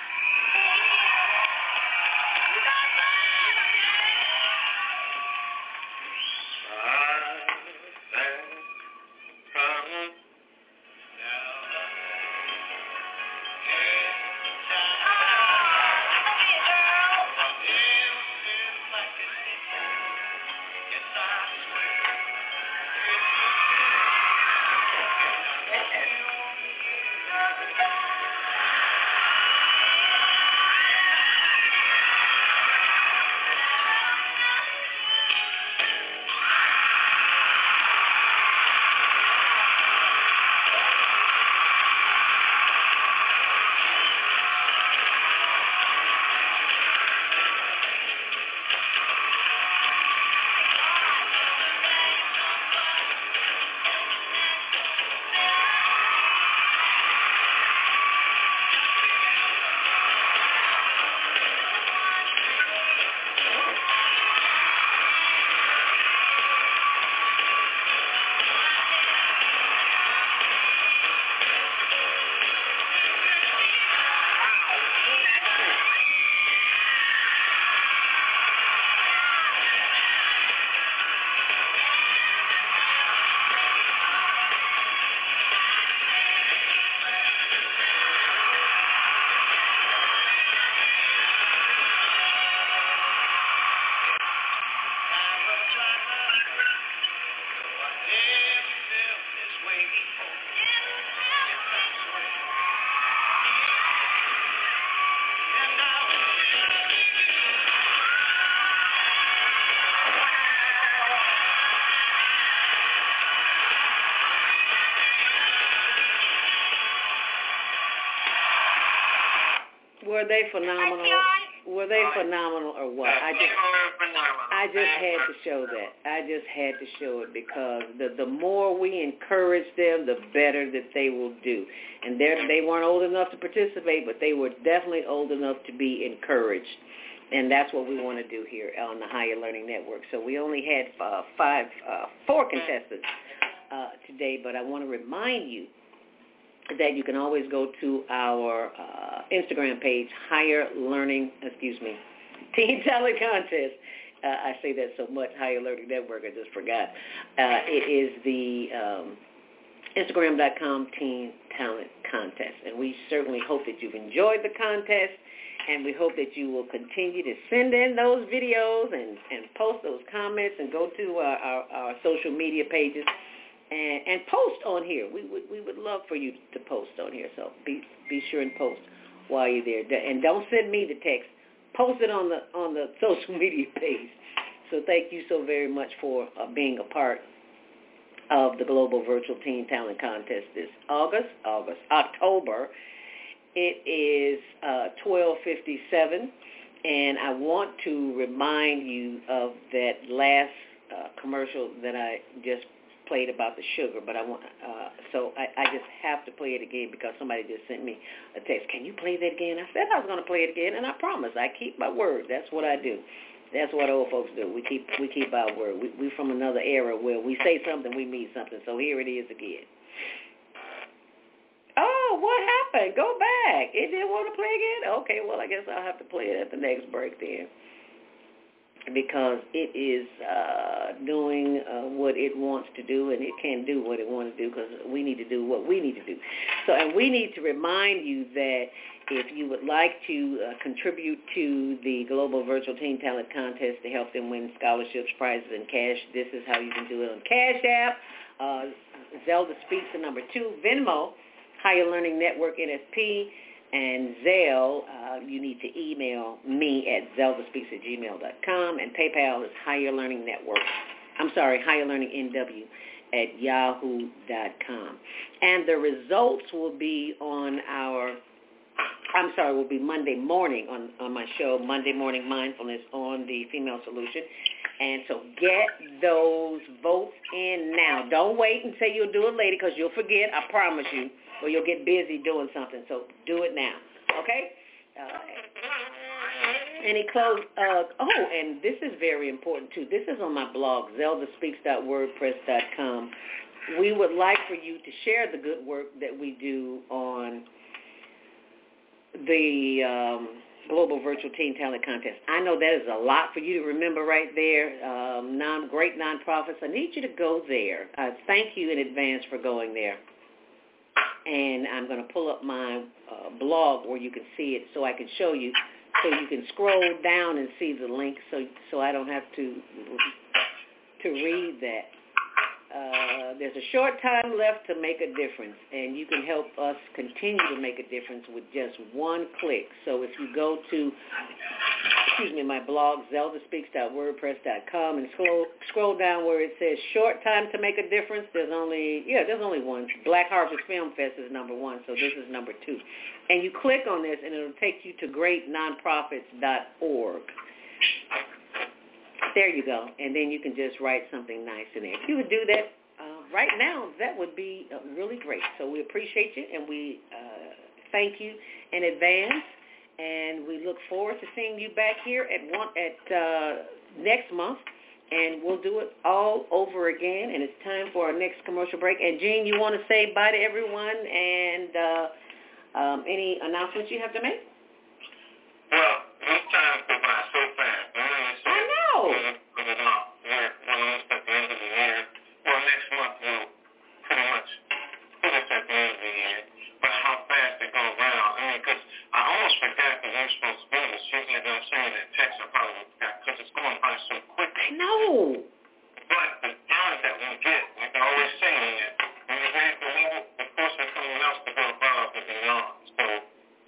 They phenomenal? Were they phenomenal or what? I just I just had to show that. I just had to show it because the the more we encourage them, the better that they will do. And they they weren't old enough to participate, but they were definitely old enough to be encouraged. And that's what we want to do here on the Higher Learning Network. So we only had uh, five, uh, four contestants uh, today, but I want to remind you that you can always go to our uh, Instagram page, Higher Learning, excuse me, Teen Talent Contest. Uh, I say that so much, Higher Learning Network, I just forgot. Uh, it is the um, Instagram.com Teen Talent Contest. And we certainly hope that you've enjoyed the contest, and we hope that you will continue to send in those videos and, and post those comments and go to our, our, our social media pages and, and post on here. We would we would love for you to post on here. So be be sure and post while you're there. And don't send me the text. Post it on the on the social media page. So thank you so very much for uh, being a part of the Global Virtual Teen Talent Contest this August, August, October. It is uh, 1257, and I want to remind you of that last uh, commercial that I just played about the sugar, but I want uh, so I, I just have to play it again because somebody just sent me a text. Can you play that again? I said I was going to play it again, and I promise I keep my word. That's what I do. That's what old folks do. We keep we keep our word. We we from another era where we say something, we mean something. So here it is again. Oh, what happened? Go back. It didn't want to play again? Okay, well, I guess I'll have to play it at the next break then because it is uh, doing uh, what it wants to do, and it can't do what it wants to do because we need to do what we need to do. So, and we need to remind you that if you would like to uh, contribute to the Global Virtual Teen Talent Contest to help them win scholarships, prizes, and cash, this is how you can do it on Cash App, uh, Zelda Speaks the number two, Venmo, Higher Learning Network NSP, and Zelle, uh, you need to email me at zeldaspeaks at gmail.com, and PayPal is Higher Learning Network. I'm sorry, Higher Learning NW at yahoo.com. And the results will be on our, I'm sorry, will be Monday morning on, on my show, Monday Morning Mindfulness on the Female Solution. And so get those votes in now. Don't wait say you'll do it later because you'll forget, I promise you or you'll get busy doing something. So do it now, okay? Uh, any close? Uh, oh, and this is very important too. This is on my blog, zeldaspeaks.wordpress.com. We would like for you to share the good work that we do on the um, Global Virtual Teen Talent Contest. I know that is a lot for you to remember right there. Um, non great nonprofits. I need you to go there. Thank you in advance for going there and I'm going to pull up my uh, blog where you can see it so I can show you so you can scroll down and see the link so so I don't have to to read that. Uh, there's a short time left to make a difference, and you can help us continue to make a difference with just one click. So if you go to excuse me, my blog, zeldaspeaks.wordpress.com, and scroll scroll down where it says short time to make a difference. There's only yeah, there's only one. Black Harvest Film Fest is number one, so this is number two. And you click on this, and it'll take you to greatnonprofits.org. There you go, and then you can just write something nice in there. If you would do that uh, right now, that would be uh, really great. So we appreciate you, and we uh, thank you in advance and we look forward to seeing you back here at one at uh, next month, and we'll do it all over again. And it's time for our next commercial break. And Gene, you want to say bye to everyone and uh, um, any announcements you have to make? Well, this time goes by so fast. I know. No. But the talent that we get, we can always say it. When we get the level, of course, there's someone else to go above and beyond. So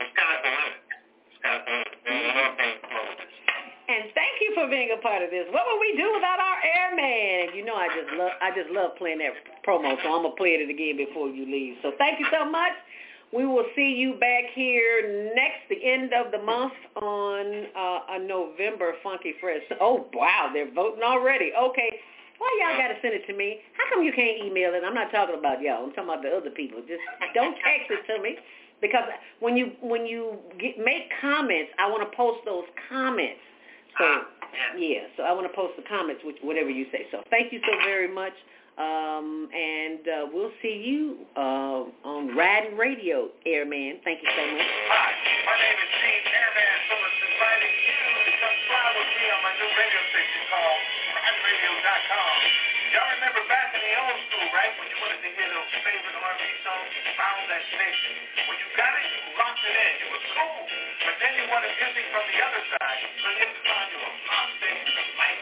the sky's the limit. The sky's the limit. There's more things below this. And thank you for being a part of this. What would we do without our airman? You know, I just love, I just love playing that promo, so I'm gonna play it again before you leave. So thank you so much. We will see you back here next, the end of the month on uh, a November Funky Fresh. Oh, wow, they're voting already. Okay. Why y'all got to send it to me? How come you can't email it? I'm not talking about y'all. I'm talking about the other people. Just don't text it to me because when you when you get, make comments, I want to post those comments. So Ah, yeah. yeah, so I want to post the comments, which whatever you say. So thank you so very much, um, and uh, we'll see you uh, on Riding Radio, Airman. Thank you so much. Hi, my name is Gene Airman Phillips, inviting you to come fly with me on my new radio station called RideRadio.com. Y'all remember back in the old school, right, when you wanted to hear those favorite R&B songs, you found that station. When you got it, you locked it in. It was cool. But then you wanted music from the other side, so you had to find you a pop station, a light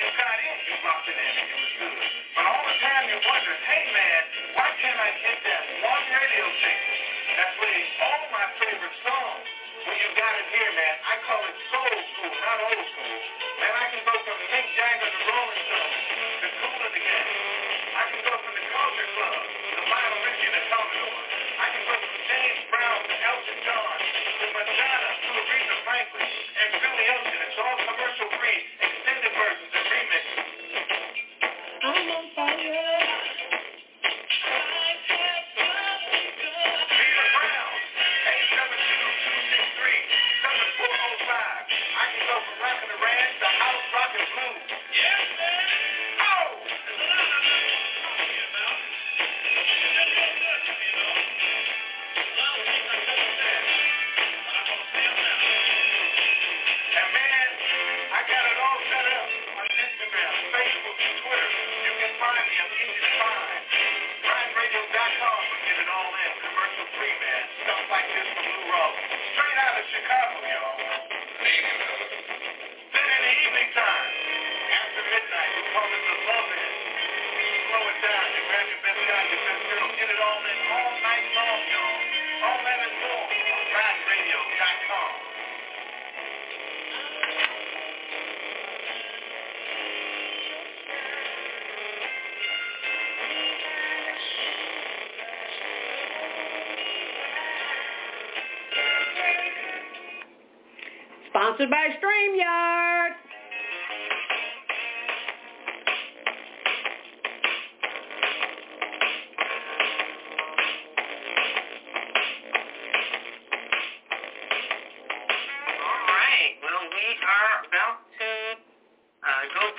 you got in, you locked it was good. But all the time you wondered, hey man, why can't I get that one radio station that plays all my favorite songs? Well, you got it here, man. I call it soul school, not old school. Man, I can go from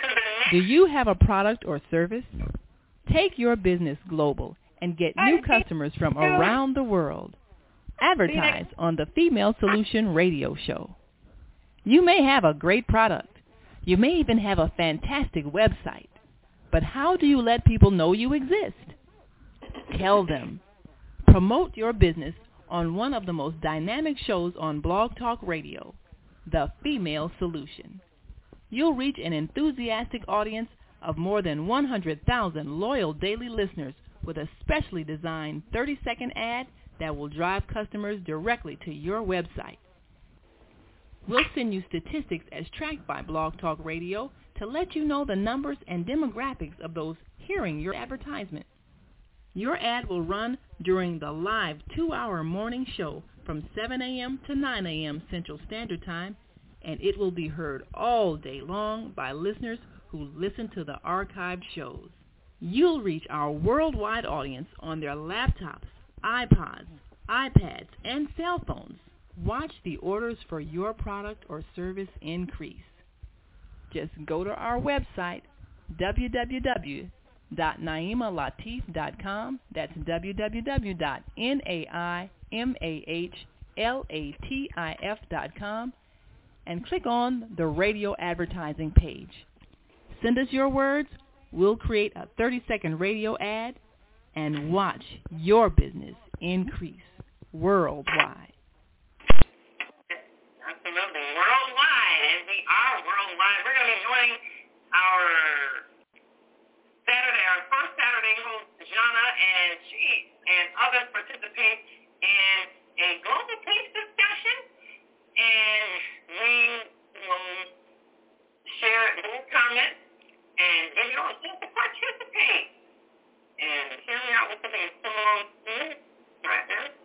the next. Do you have a product or service? Take your business global and get new customers from around the world. Advertise on the Female Solution Radio Show. You may have a great product. You may even have a fantastic website. But how do you let people know you exist? Tell them. Promote your business on one of the most dynamic shows on Blog Talk Radio, The Female Solution. You'll reach an enthusiastic audience of more than 100,000 loyal daily listeners with a specially designed 30-second ad that will drive customers directly to your website. We'll send you statistics as tracked by Blog Talk Radio to let you know the numbers and demographics of those hearing your advertisement. Your ad will run during the live two-hour morning show from 7 a.m. to 9 a.m. Central Standard Time, and it will be heard all day long by listeners who listen to the archived shows. You'll reach our worldwide audience on their laptops, iPods, iPads, and cell phones. Watch the orders for your product or service increase. Just go to our website, www.naimalatif.com. That's www.naimalatif.com and click on the radio advertising page. Send us your words. We'll create a 30-second radio ad and watch your business increase worldwide. Absolutely. Worldwide, and we are worldwide. We're going to be joining our Saturday, our first Saturday host, Jana, and she and others participate in a global peace discussion, and we will share their comments and you a to participate. And hear me out with something similar. Right.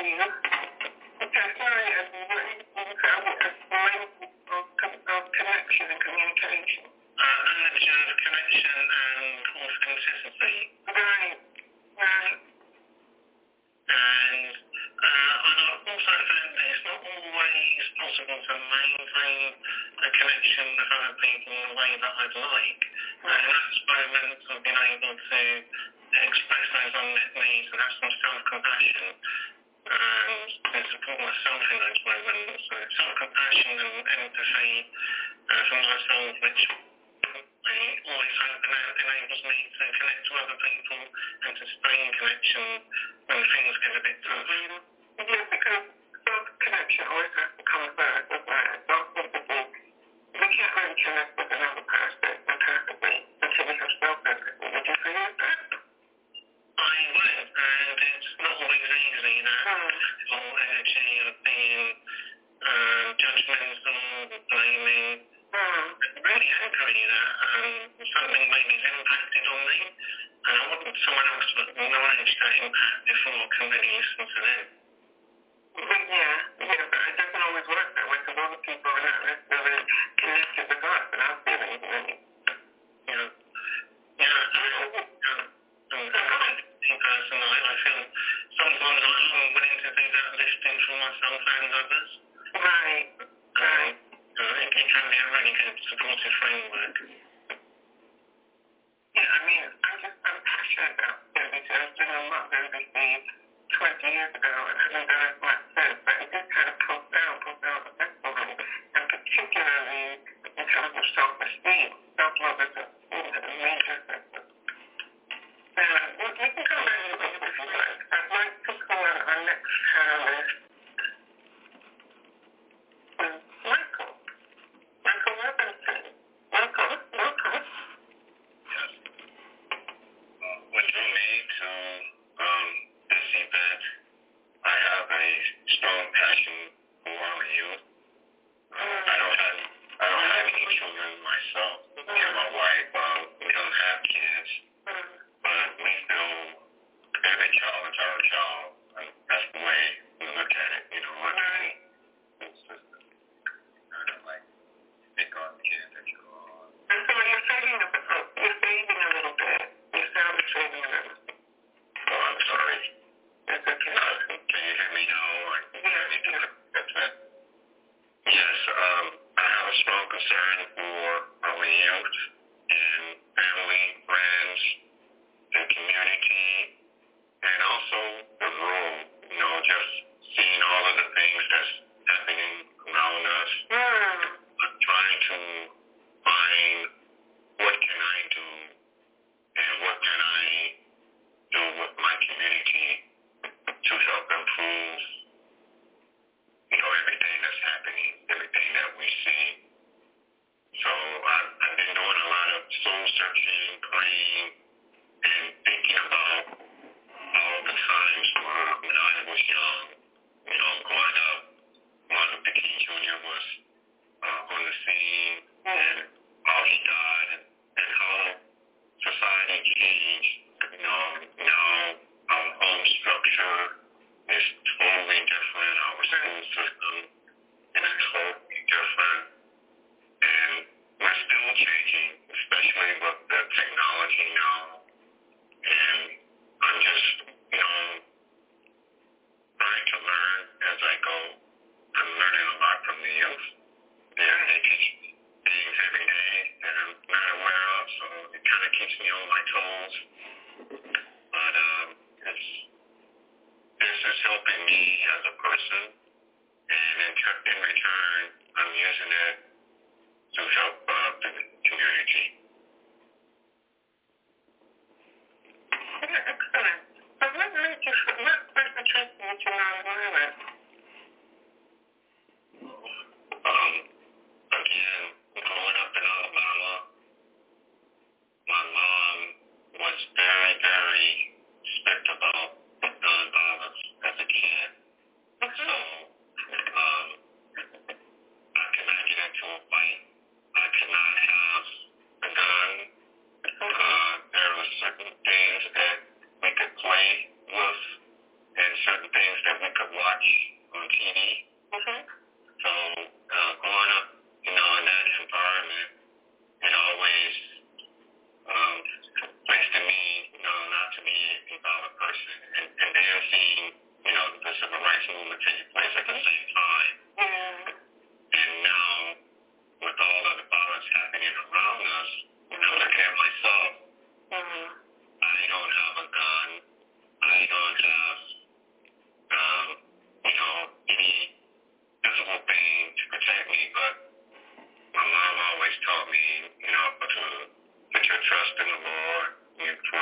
Thank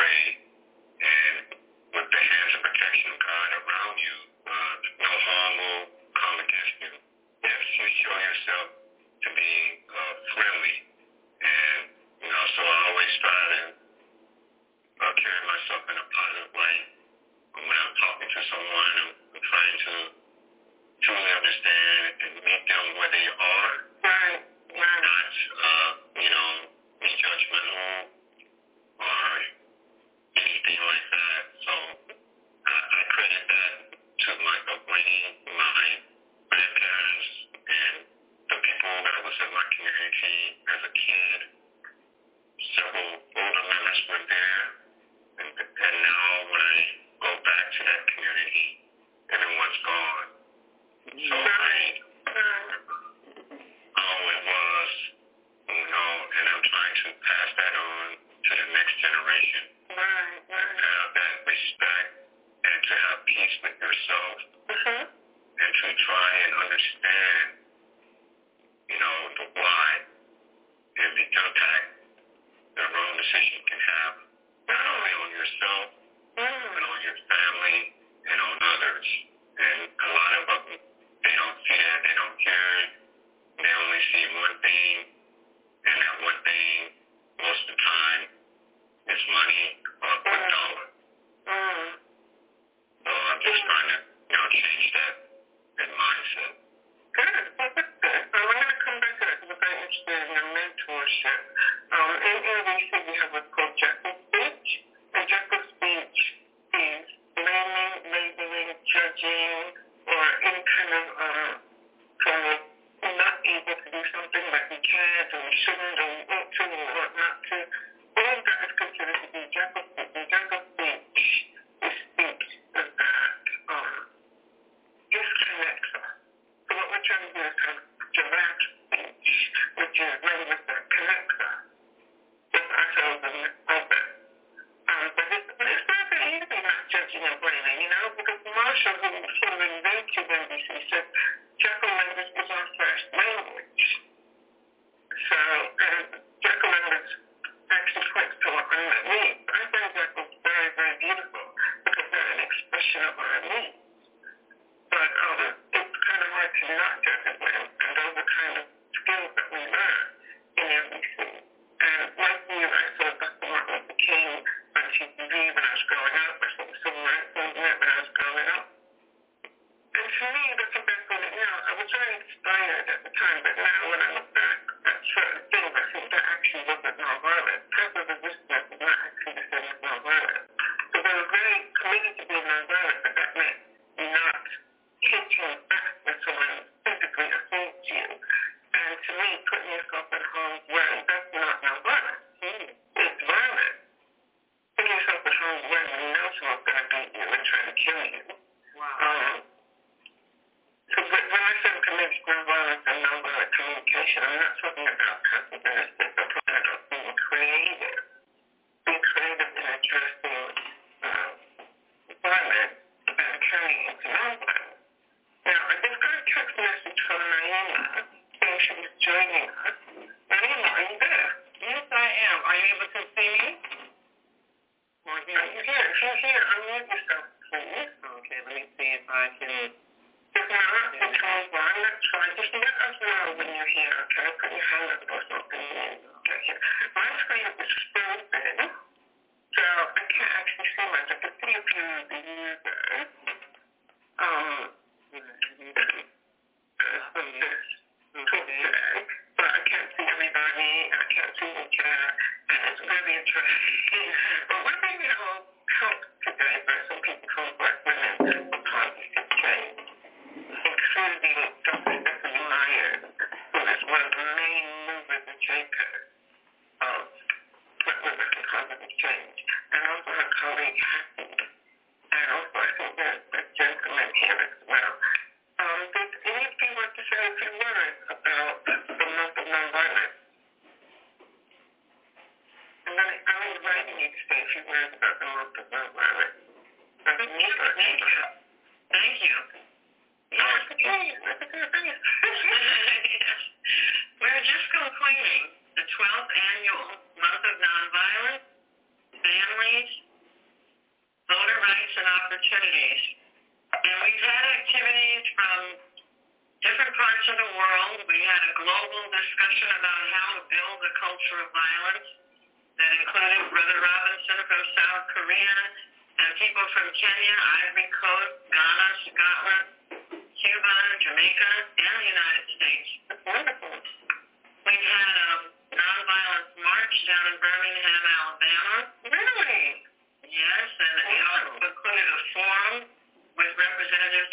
and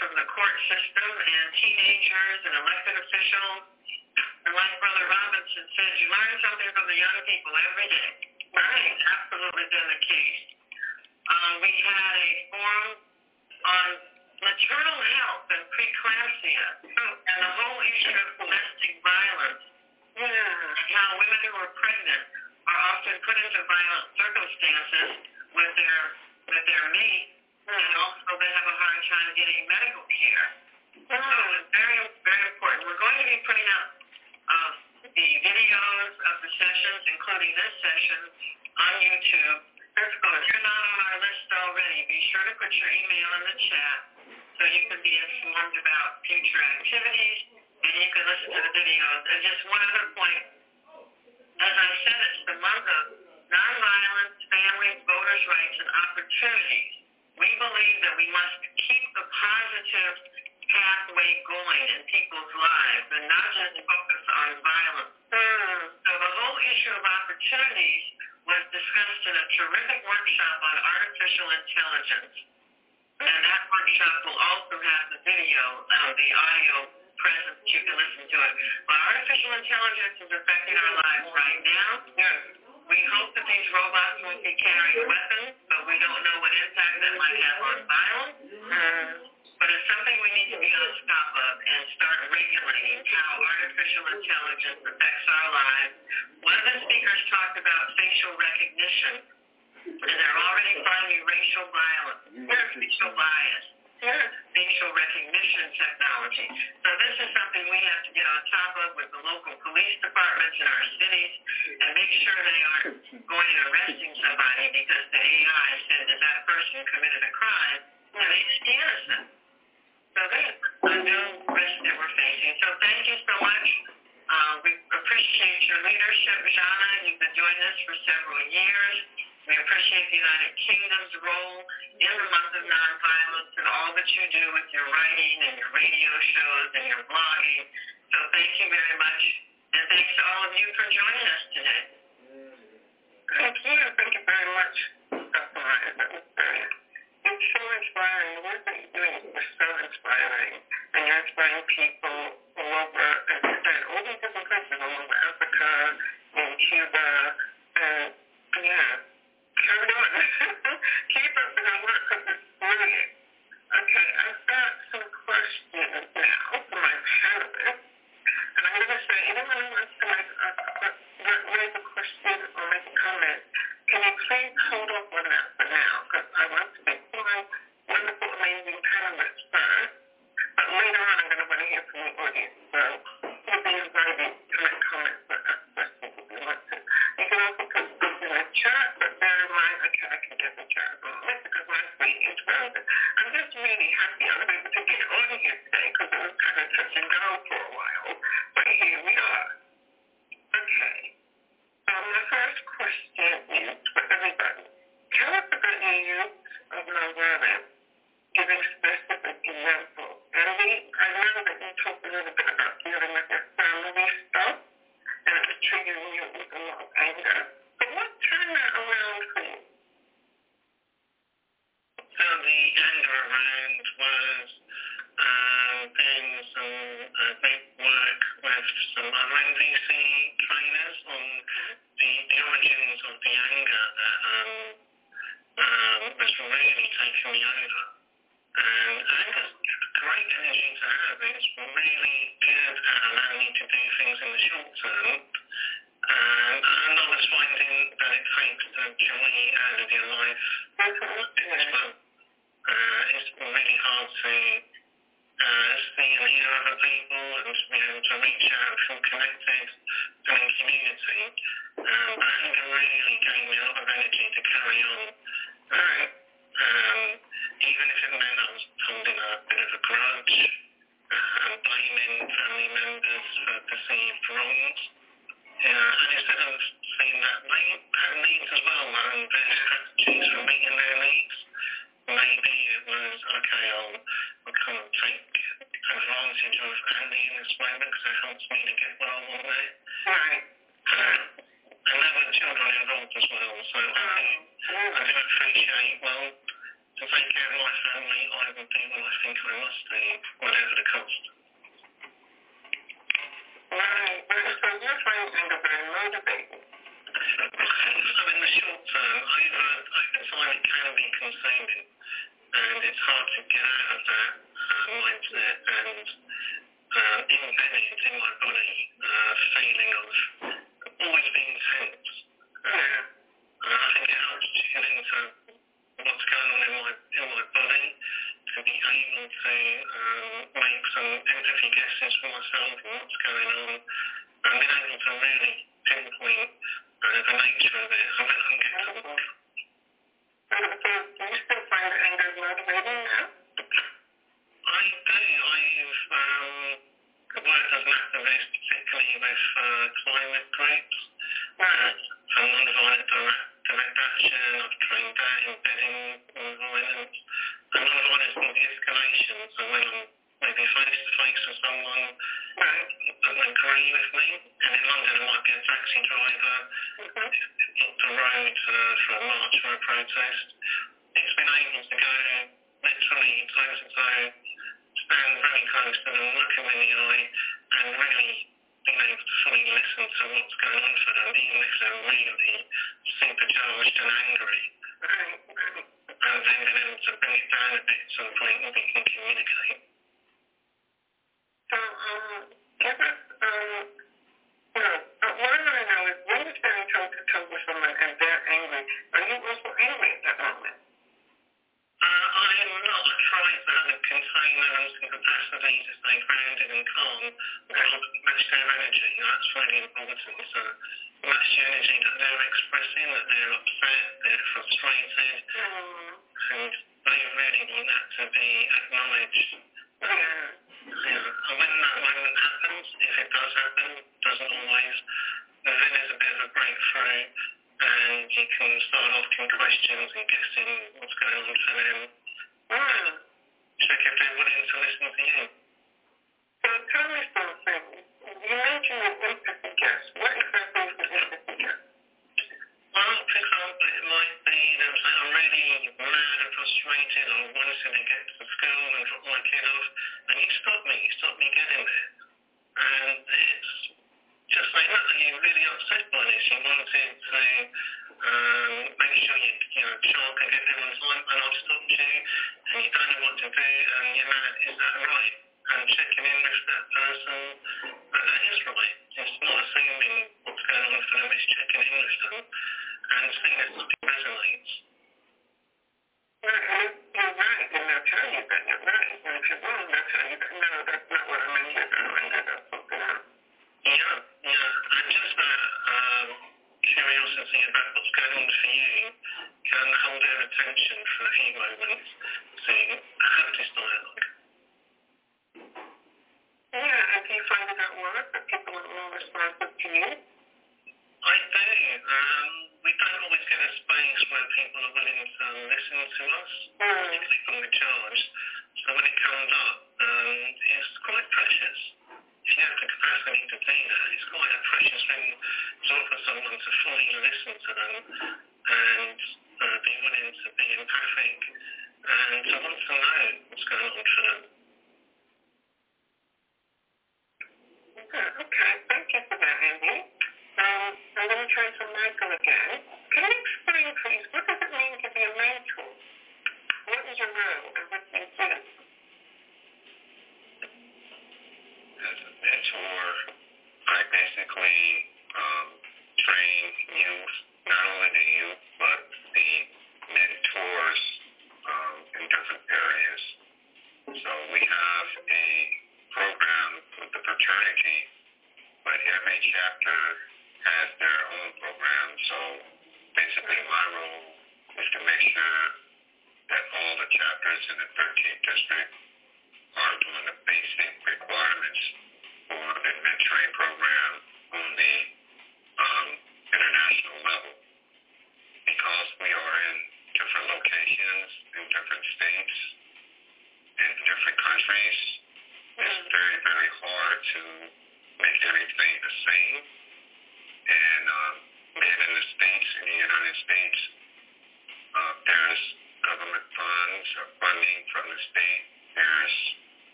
from the court system and teenagers and elected officials. And like Brother Robinson said, you learn something from the young people every day. Right, absolutely been the case. Uh, we had a forum on maternal health and preeclampsia and the whole issue of domestic violence. Yeah. How women who are pregnant are often put into violent circumstances with their with their mate, and also they have a hard time getting medical care. So it's very very important. We're going to be putting up uh, the videos of the sessions, including this session, on YouTube. If you're not on our list already, be sure to put your email in the chat so you can be informed about future activities and you can listen to the videos. And just one other point. As I said, it's the month of nonviolence, families, voters' rights, and opportunities. We believe that we must keep the positive pathway going in people's lives and not just focus on violence. Hmm. So the whole issue of opportunities was discussed in a terrific workshop on artificial intelligence. And hmm. that workshop will also have the video, uh, the audio present. You can listen to it. But artificial intelligence is affecting our hmm. lives right now. We hope that these robots won't be carrying weapons, but we don't know what impact that might have on violence. Mm-hmm. But it's something we need to be on top of and start regulating how artificial intelligence affects our lives. One of the speakers talked about facial recognition, and they're already finding racial violence, racial bias, facial recognition technology. So this is something we have to get on top of with the local police departments in our cities and make sure they aren't going and arresting somebody because the AI said that that person committed a crime and they just innocent. So that's a new risk that we're facing. So thank you so much. Uh, we appreciate your leadership, Jana. You've been doing this for several years. We appreciate the United Kingdom's role in the month of nonviolence and all that you do with your writing and your radio shows and your blogging. So thank you very much. And thanks to all of you for joining us today. Thank you. Thank you very much, it's so inspiring. The work that you're doing is so inspiring. And you're inspiring people all over, you said, all these different countries, all over Africa and Cuba. And yeah. Keep up the good work because it's brilliant. Okay, I've got some questions now for my panelists. And I'm going to say, anyone who wants to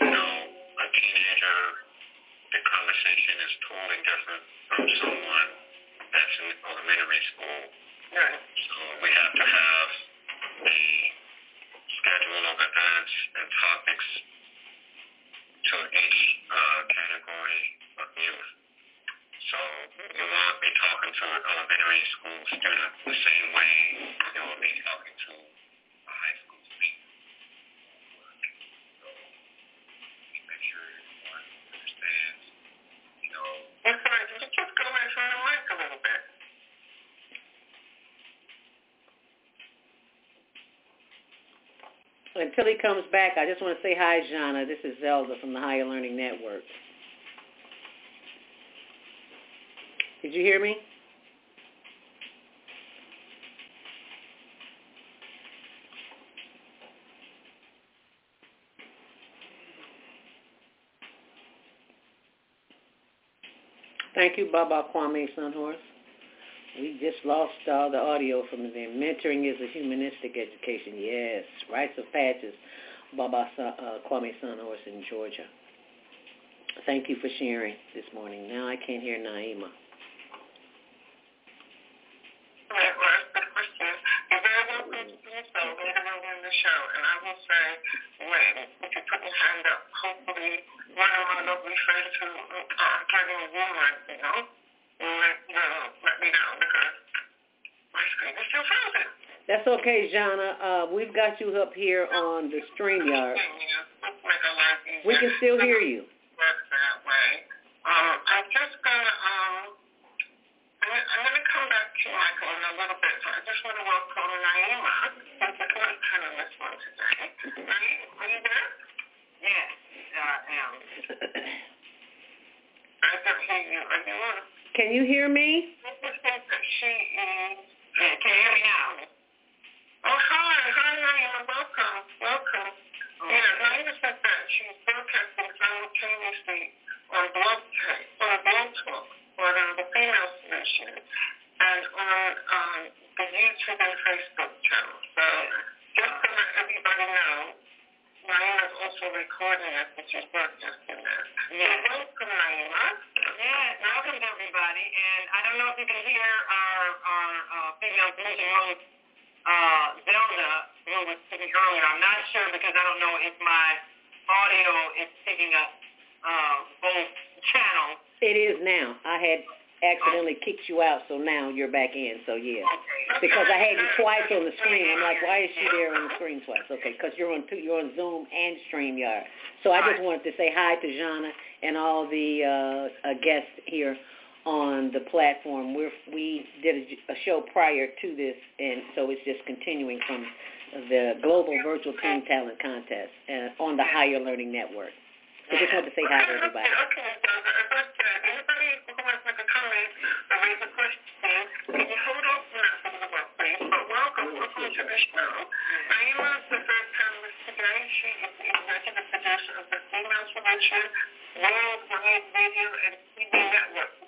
you know, a teenager, the conversation is totally different from someone that's in elementary school. Right. So we comes back, I just want to say hi, Jana. This is Zelda from the Higher Learning Network. Did you hear me? Thank you, Baba Kwame Sunhorse. We just lost all the audio from the Mentoring is a humanistic education. Yes, rites of passage, Baba Sa- uh, Kwame Sunhorse in Georgia. Thank you for sharing this morning. Now I can't hear Naima. Okay, Jana. Uh, we've got you up here on the StreamYard. We can still hear you. Work that way. Um, I'm just gonna um, I'm, I'm gonna come back to Michael in a little bit. So I just want to welcome Naima. Since I can't turn on this one today. Naima, are you there? Yes, I am. I don't hear you. Are you on? Can you hear me? I just think that she is. Yeah, can you hear me now? Oh, hi, hi, Naima. Welcome, welcome. Yeah, Naima said that she's broadcasting simultaneously on Blog Talk, on Blog Talk, on um, the Female Solution, and on um, the YouTube and Facebook channel. So just to let everybody know, Naima's also recording it, which is broadcasting that. Yeah. So welcome, Naima. Yes, welcome everybody. And I don't know if you can hear our, our uh, female solution host, uh, Zelda, who was speaking earlier. I'm not sure because I don't know if my audio is picking up uh, both channels. It is now. I had accidentally kicked you out, so now you're back in. So yeah, because I had you twice on the screen. I'm like, why is she there on the screen twice? Okay, because you're on two, you're on Zoom and StreamYard. So I just wanted to say hi to Jana and all the uh, uh, guests here on the platform. We're, we did a, a show prior to this, and so it's just continuing from the Global Virtual Teen Talent Contest uh, on the Higher Learning Network. So just wanted to say hi to everybody. Okay, so as I anybody who wants to make a comment or raise a question, can you hold off on that for a while, please? But welcome, welcome to the show. Naima is the first panelist today. She is the executive producer of the Female Solution Worldwide Radio and TV Network.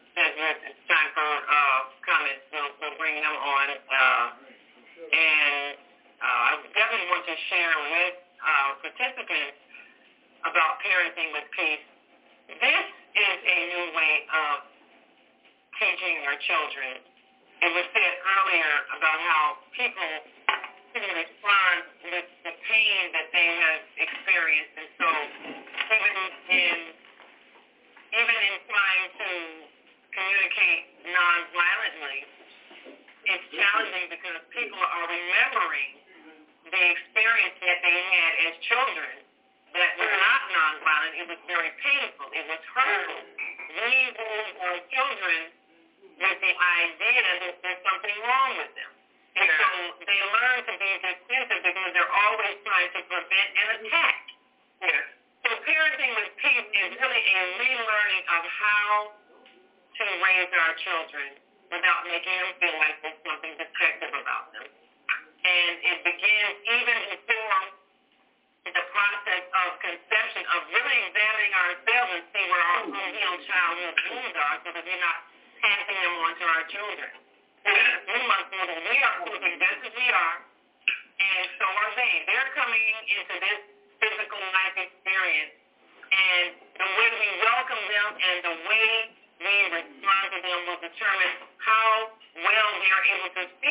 had Steinfeld uh, coming, uh, we'll, we'll bring them on. Uh, and uh, I definitely want to share with uh, participants about parenting with peace. This is a new way of teaching your children. It was said earlier about how people can respond with the pain that they have experienced. And so even in, even in trying to communicate nonviolently It's mm-hmm. challenging because people are remembering the experience that they had as children that was mm-hmm. not nonviolent. It was very painful. It was hurtful. Mm-hmm. Leaving our children with the idea that there's something wrong with them. And so they learn to be defensive because they're always trying to prevent an attack. Yes. So parenting with peace is really a relearning of how can raise our children without making them feel like there's something defective about them. And it begins even before the process of conception, of really examining ourselves and see where our unhealed childhood wounds are so that we're not passing them on to our children. We, must know that we are moving just as we are, and so are they. They're coming into this physical life experience, and the way we welcome them and the it was a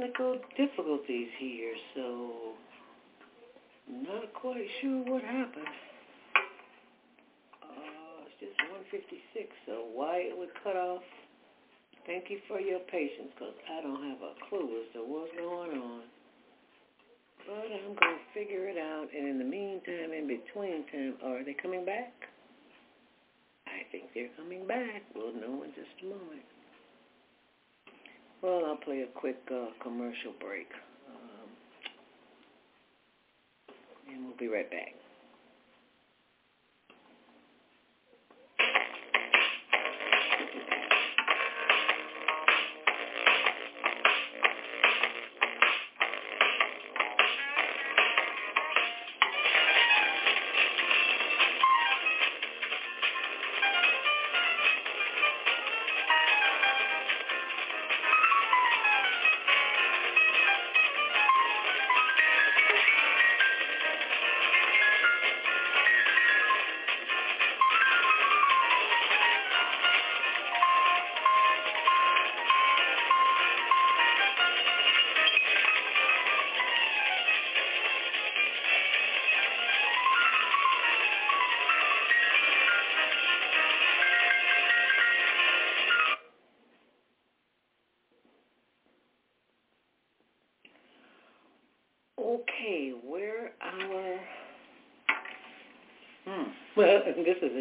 technical difficulties here, so not quite sure what happened. Uh, it's just 156, so why it would cut off, thank you for your patience, because I don't have a clue as to what's going on. But I'm going to figure it out, and in the meantime, in between time, are they coming back? I think they're coming back. We'll know in just a moment play a quick uh, commercial break.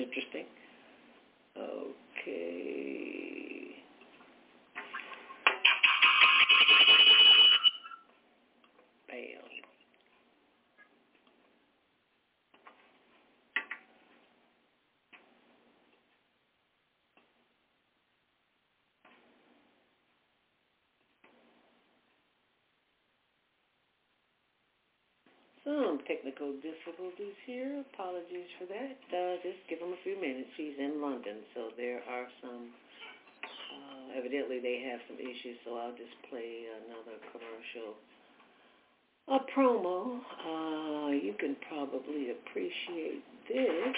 interesting. apparently they have some issues, so I'll just play another commercial. A promo. Uh, you can probably appreciate this.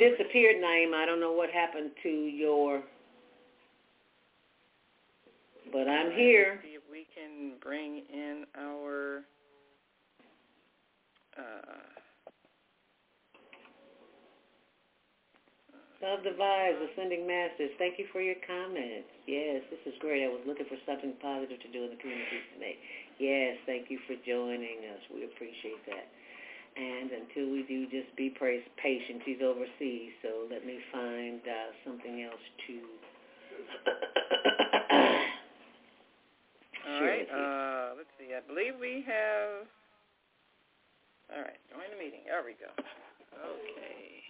disappeared, Naima. I don't know what happened to your, but I'm here. See if we can bring in our. Uh, Subdivise, Ascending Masters, thank you for your comments. Yes, this is great. I was looking for something positive to do in the community today. Yes, thank you for joining us. We appreciate that. And until we do, just be patient. He's overseas, so let me find uh, something else to. share with you. All right. Uh, let's see. I believe we have. All right. Join the meeting. There we go. Okay.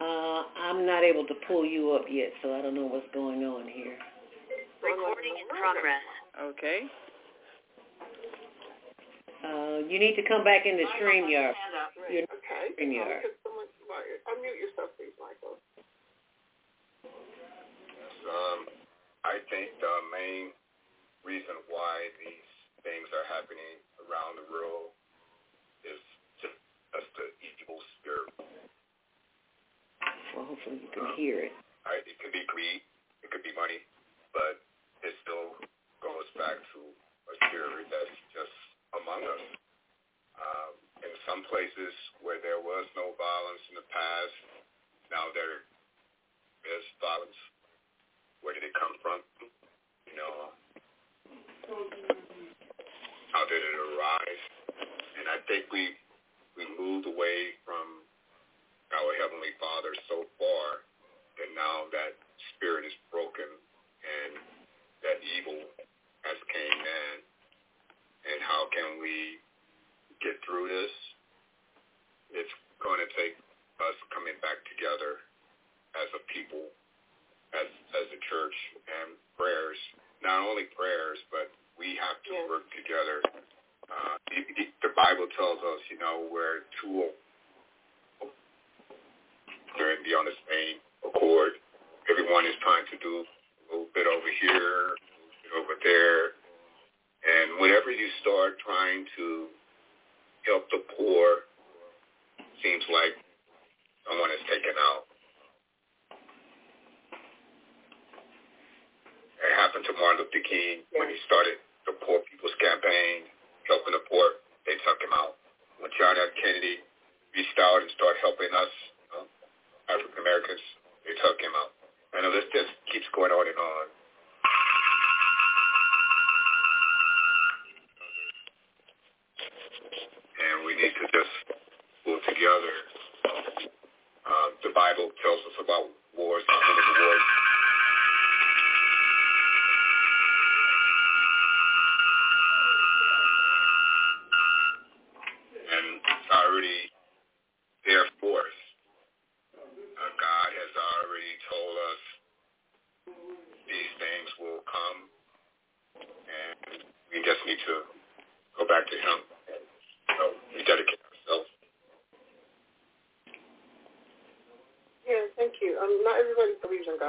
Uh, I'm not able to pull you up yet, so I don't know what's going on here. Recording in progress. Okay. You need to come back in the StreamYard. You're not okay.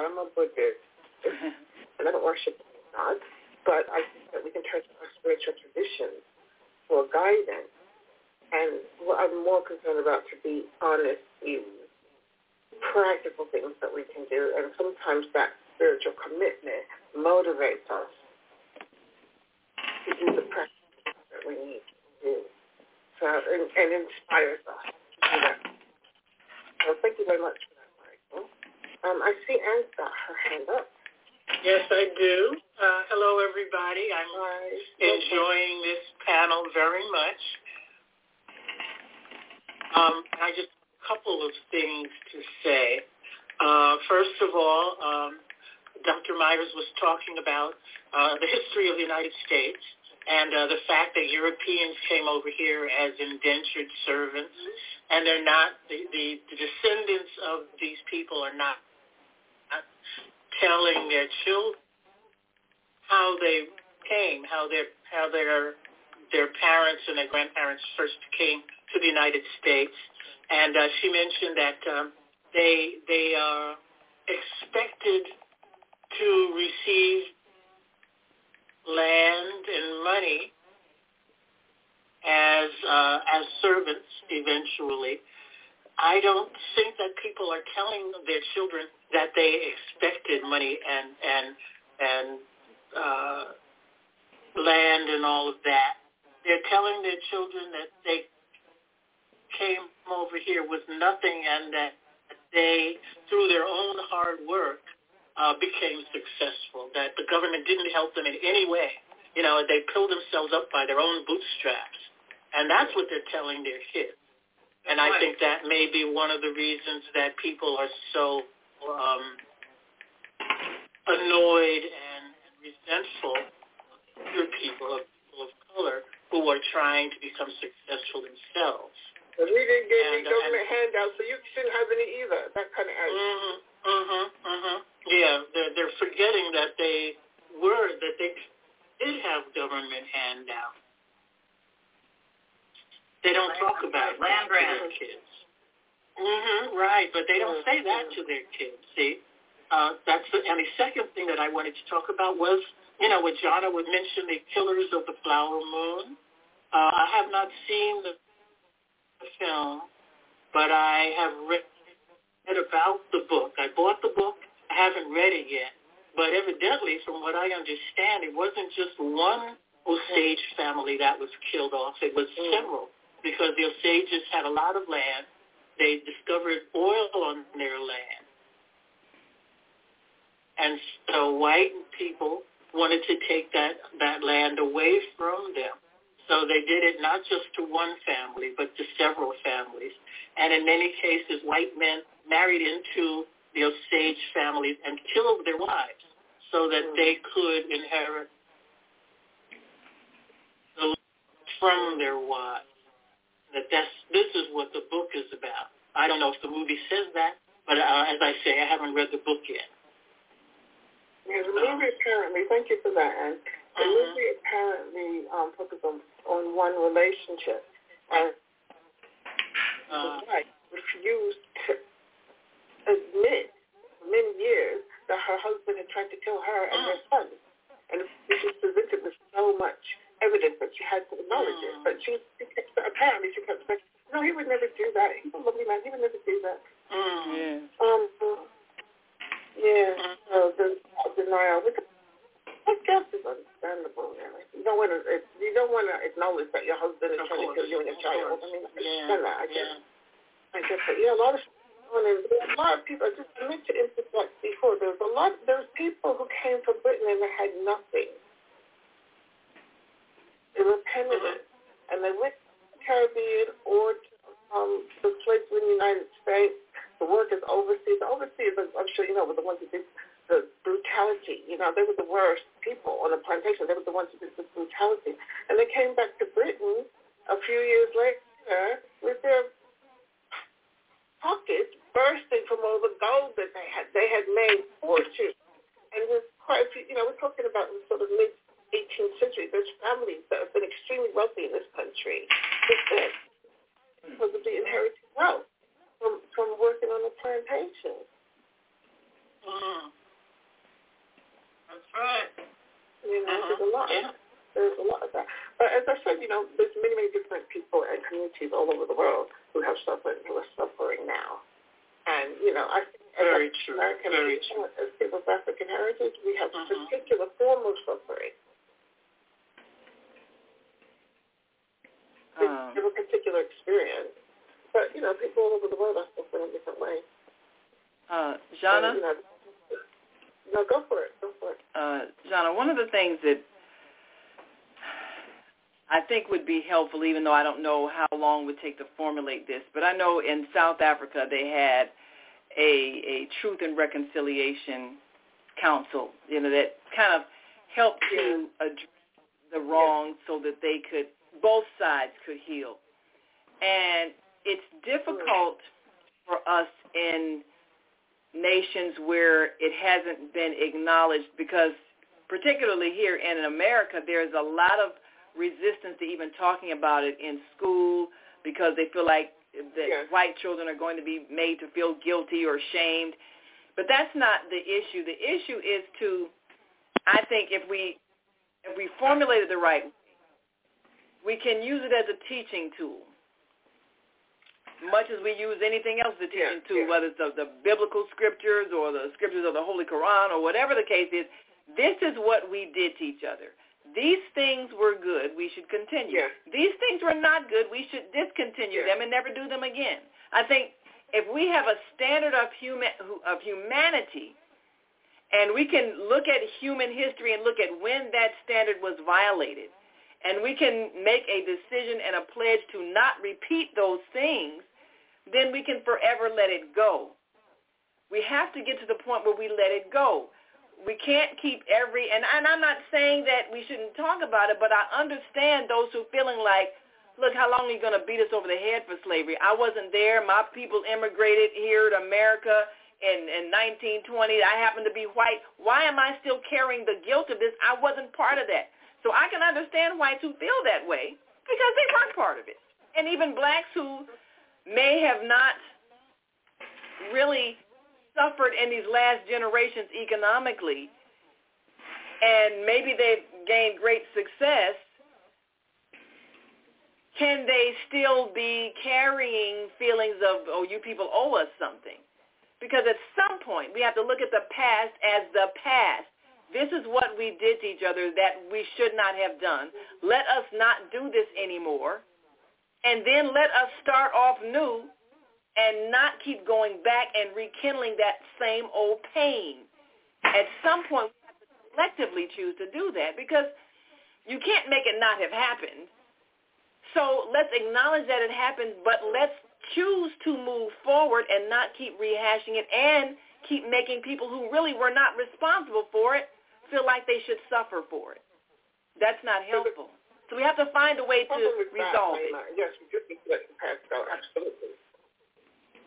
karma, but understand, it wasn't just one Osage family that was killed off. It was mm. several because the Osages had a lot of land. They discovered oil on their land. And so white people wanted to take that, that land away from them. So they did it not just to one family, but to several families. And in many cases, white men married into the Osage families and killed their wives so that they could inherit the from their wives. That that's, this is what the book is about. I don't know if the movie says that, but uh, as I say, I haven't read the book yet. Yeah, the movie apparently, thank you for that, and the Mhm. movie apparently um, focuses on, on one relationship. And Uh, wife refused to admit for many years that her husband had tried to kill her and their son. And she was presented with so much evidence that she had to acknowledge it. But she, she kept, apparently she kept saying, no, he would never do that. He's a lovely man. He would never do that. mm. Um, yeah, so the denial, which I guess is understandable. Really. You don't want to, you don't want to acknowledge that your husband is Of trying to kill you and your child. I mean, I Yeah, understand that. I guess. yeah. I guess, but yeah, a lot of a lot of people. I just mentioned emphasize before. There's a lot. There was people who came from Britain and they had nothing. They were penniless, and they went to the Caribbean or to, um, the place in the United States. The workers overseas. The overseas, I'm sure you know, were the ones who did the brutality. You know, they were the worst people on the plantation. They were the ones who did the brutality, and they came back to Britain a few years later with their pockets bursting from all the gold that they had. They had made fortunes. And there's quite a few, you know, we're talking about the sort of mid 18th century. There's families that have been extremely wealthy in this country because of the inherited wealth from, from working on the plantation. Mm. That's right. You know, Uh-huh. there's a lot. Yeah. There's a lot of that. But as I said, you know, there's many, many different people and communities all over the world who have suffered, who are suffering now. And, you know, I think Very true. American Very people, as people of African heritage, we have a particular form of suffering. We Um, have a particular experience. But, you know, people all over the world are suffering in different ways. uh, And, you Jana, know, no, go for it. Go for it. uh, Jana, one of the things that I think would be helpful, even though I don't know how long it would take to formulate this. But I know in South Africa they had a a truth and reconciliation council, you know, that kind of helped to address the wrongs so that they could both sides could heal. And it's difficult for us in nations where it hasn't been acknowledged because particularly here in America there's a lot of resistance to even talking about it in school because they feel like that Yes. white children are going to be made to feel guilty or shamed. But that's not the issue. The issue is to I think if we if we formulate it the right way, we can use it as a teaching tool. Much as we use anything else as a teaching Yeah, tool, yeah. whether it's the, the biblical scriptures or the scriptures of the Holy Quran or whatever the case is, this is what we did to each other. These things were good. We should continue. Yeah. These things were not good. We should discontinue Yeah. them and never do them again. I think if we have a standard of human of humanity, and we can look at human history and look at when that standard was violated, and we can make a decision and a pledge to not repeat those things, then we can forever let it go. We have to get to the point where we let it go. We can't keep every, and, and I'm not saying that we shouldn't talk about it, but I understand those who feeling like, look, how long are you going to beat us over the head for slavery? I wasn't there. My people immigrated here to America in, in 1920. I happen to be white. Why am I still carrying the guilt of this? I wasn't part of that. So I can understand whites who feel that way because they weren't part of it. And even blacks who may have not really suffered in these last generations economically, and maybe they've gained great success, can they still be carrying feelings of, oh, you people owe us something? Because at some point, we have to look at the past as the past. This is what we did to each other that we should not have done. Let us not do this anymore. And then let us start off new and not keep going back and rekindling that same old pain. At some point, we have to collectively choose to do that because you can't make it not have happened. So let's acknowledge that it happened, but let's choose to move forward and not keep rehashing it and keep making people who really were not responsible for it feel like they should suffer for it. That's not helpful. So we have to find a way to resolve it. Yes, we do need to let the past absolutely.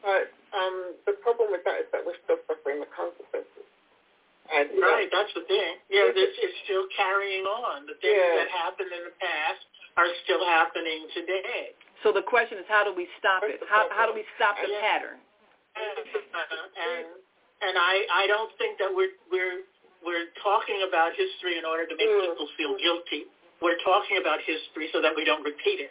But um, the problem with that is that we're still suffering the consequences. And, you know, Right, that's the thing. Yeah, this is still carrying on. The things Yeah. that happened in the past are still happening today. So the question is, how do we stop it? How, how do we stop the Yeah. pattern? and and I I don't think that we're we're we're talking about history in order to make Mm. people feel guilty. We're talking about history so that we don't repeat it.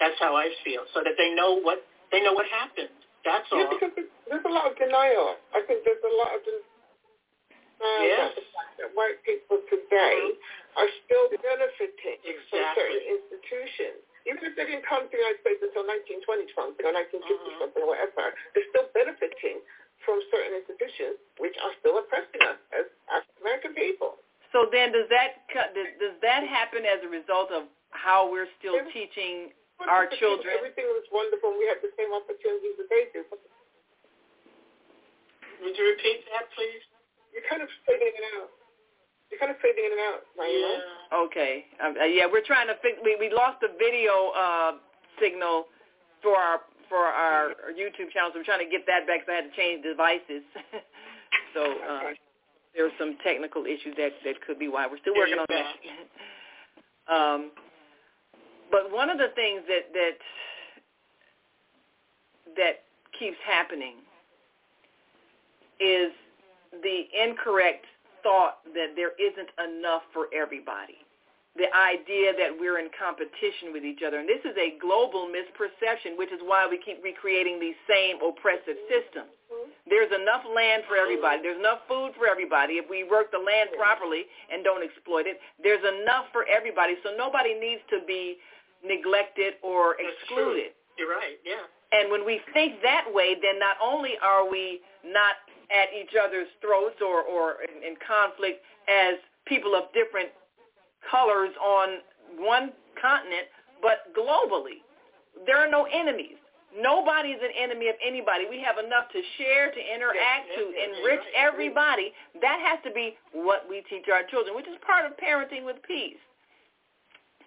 That's how I feel. So that they know what they know what happened. That's yeah, because there's- there's a lot of denial. I think there's a lot of denial Yes. about the fact that white people today are still benefiting from certain institutions. Even if they didn't come to the United States until 1920 something or 1950 Mhm. something or whatever, they're still benefiting from certain institutions which are still oppressing us as African American people. So then, does that does, does that happen as a result of how we're still teaching our children? Everything was wonderful. and We had the same opportunities that they do. Would you repeat that, please? you're kind of fading in and out. You're kind of fading in and out, Naima. Yeah. Okay. Um, uh, yeah, we're trying to fix. We we lost the video uh, signal for our for our YouTube channel, so we're trying to get that back. So I had to change devices. so uh, Okay. there were some technical issues that that could be why we're still working you're on that. um, but one of the things that that that keeps happening is the incorrect thought that there isn't enough for everybody. The idea that we're in competition with each other. And this is a global misperception, which is why we keep recreating these same oppressive systems. There's enough land for everybody. There's enough food for everybody. If we work the land properly and don't exploit it, there's enough for everybody. So nobody needs to be neglected or excluded. You're right. Yeah. And when we think that way, then not only are we not at each other's throats or, or in, in conflict as people of different colors on one continent, but globally. There are no enemies. Nobody's an enemy of anybody. We have enough to share, to interact, to enrich everybody. That has to be what we teach our children, which is part of parenting with peace.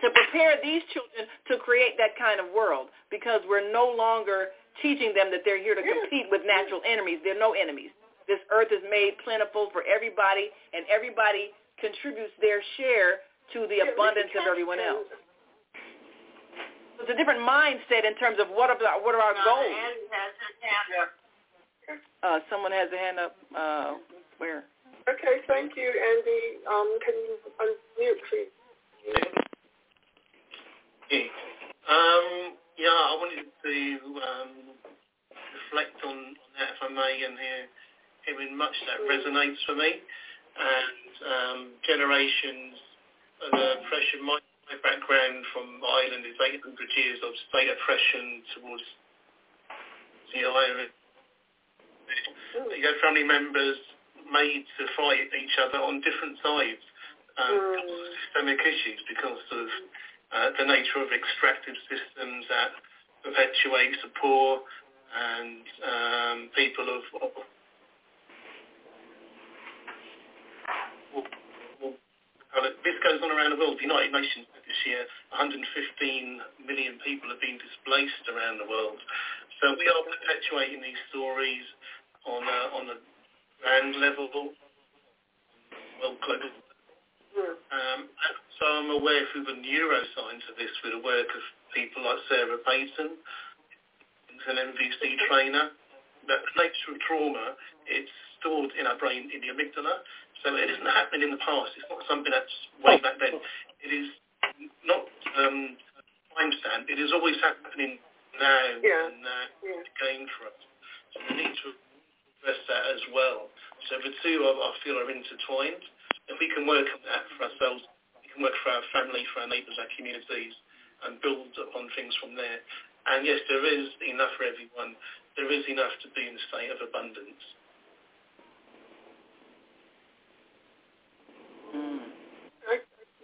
To prepare these children to create that kind of world because we're no longer teaching them that they're here to compete with natural enemies. There are no enemies. This earth is made plentiful for everybody, and everybody contributes their share to the abundance of everyone else it's a different mindset in terms of what are our, what are our goals. Uh, someone has a hand up. Uh, where? Okay, thank you, Andy. Um, can you unmute, please? Um, yeah, I wanted to um, reflect on, on that, if I may, and hear, hearing much that resonates for me. And um, generations of uh, pressure might my background from Ireland is 800 years of state oppression towards the island. You have family members made to fight each other on different sides um, mm. of systemic issues because of uh, the nature of extractive systems that perpetuate the poor and um, people of, of this goes on around the world. The United Nations this year, 115 million people have been displaced around the world. So we are perpetuating these stories on a, on a grand level, global. Um, so I'm aware through the neuroscience of this, with the work of people like Sarah Peyton, who's an NVC trainer, that the nature of trauma, it's stored in our brain in the amygdala. So it isn't happening in the past. It's not something that's way back then. It is not um, time stamp. It is always happening now yeah. and uh, yeah. again for us. So we need to address that as well. So the two, I, I feel, are intertwined. If we can work on that for ourselves, we can work for our family, for our neighbours, our communities, and build upon things from there. And yes, there is enough for everyone. There is enough to be in a state of abundance. Mm.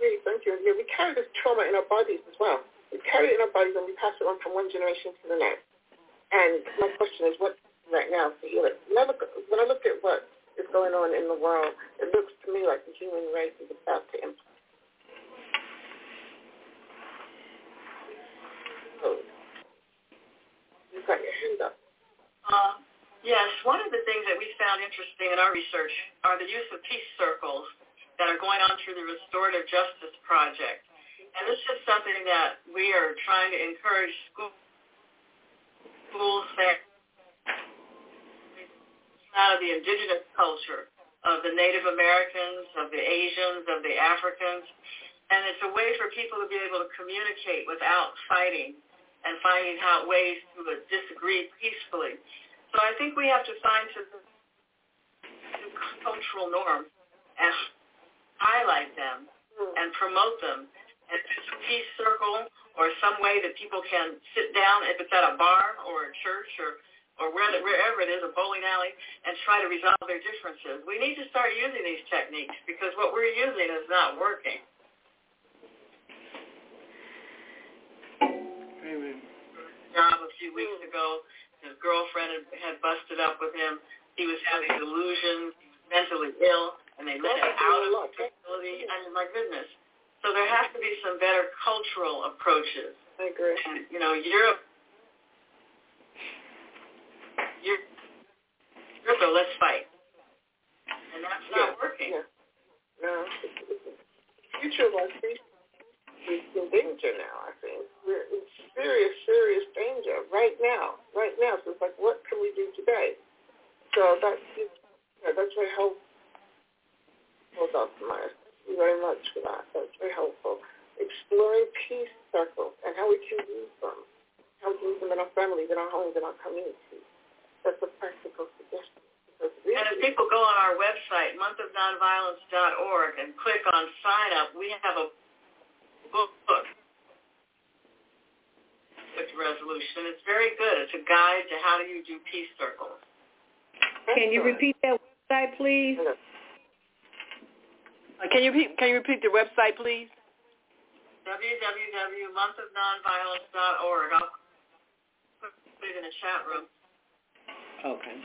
really thank you. Yeah, we carry this trauma in our bodies as well. We carry it in our bodies and we pass it on from one generation to the next. And my question is, what right now heal it? When I look, when I look at what is going on in the world, it looks to me like the human race is about to implode. You've got your hand up. Uh, yes, one of the things that we found interesting in our research are the use of peace circles that are going on through the Restorative Justice Project. And this is something that we are trying to encourage school, schools that out of the indigenous culture of the Native Americans, of the Asians, of the Africans. And it's a way for people to be able to communicate without fighting and finding out ways to disagree peacefully. So I think we have to find some cultural norms and highlight them and promote them. And it's a peace circle or some way that people can sit down if it's at a bar or a church or or wherever it is, a bowling alley, and try to resolve their differences. We need to start using these techniques because what we're using is not working. Amen. Job a few weeks ago, his girlfriend had, had busted up with him. He was having delusions, He was mentally ill, and they let it out of the facility. I mean, my goodness. So there has to be some better cultural approaches. I agree. And, you know, Europe, Europe, Europe, let's fight. And that's yeah. not working. Yeah. No, the future of our species is in danger now, I think. We're in serious, serious danger right now. Right now. So it's like, what can we do today? So that's, yeah, that's very helpful Well, Dr. Myers, thank you very much for that. That's very helpful. Exploring peace circles and how we can use them. How we can use them in our families, in our homes, in our communities. That's a practical suggestion. Really and if people go on our website, monthofnonviolence.org, and click on sign up, we have a book, book with resolution. It's very good. It's a guide to how do you do peace circles. Can you repeat that website, please? Can you repeat, can you repeat the website, please? www.monthofnonviolence.org. I'll put it in the chat room. Okay.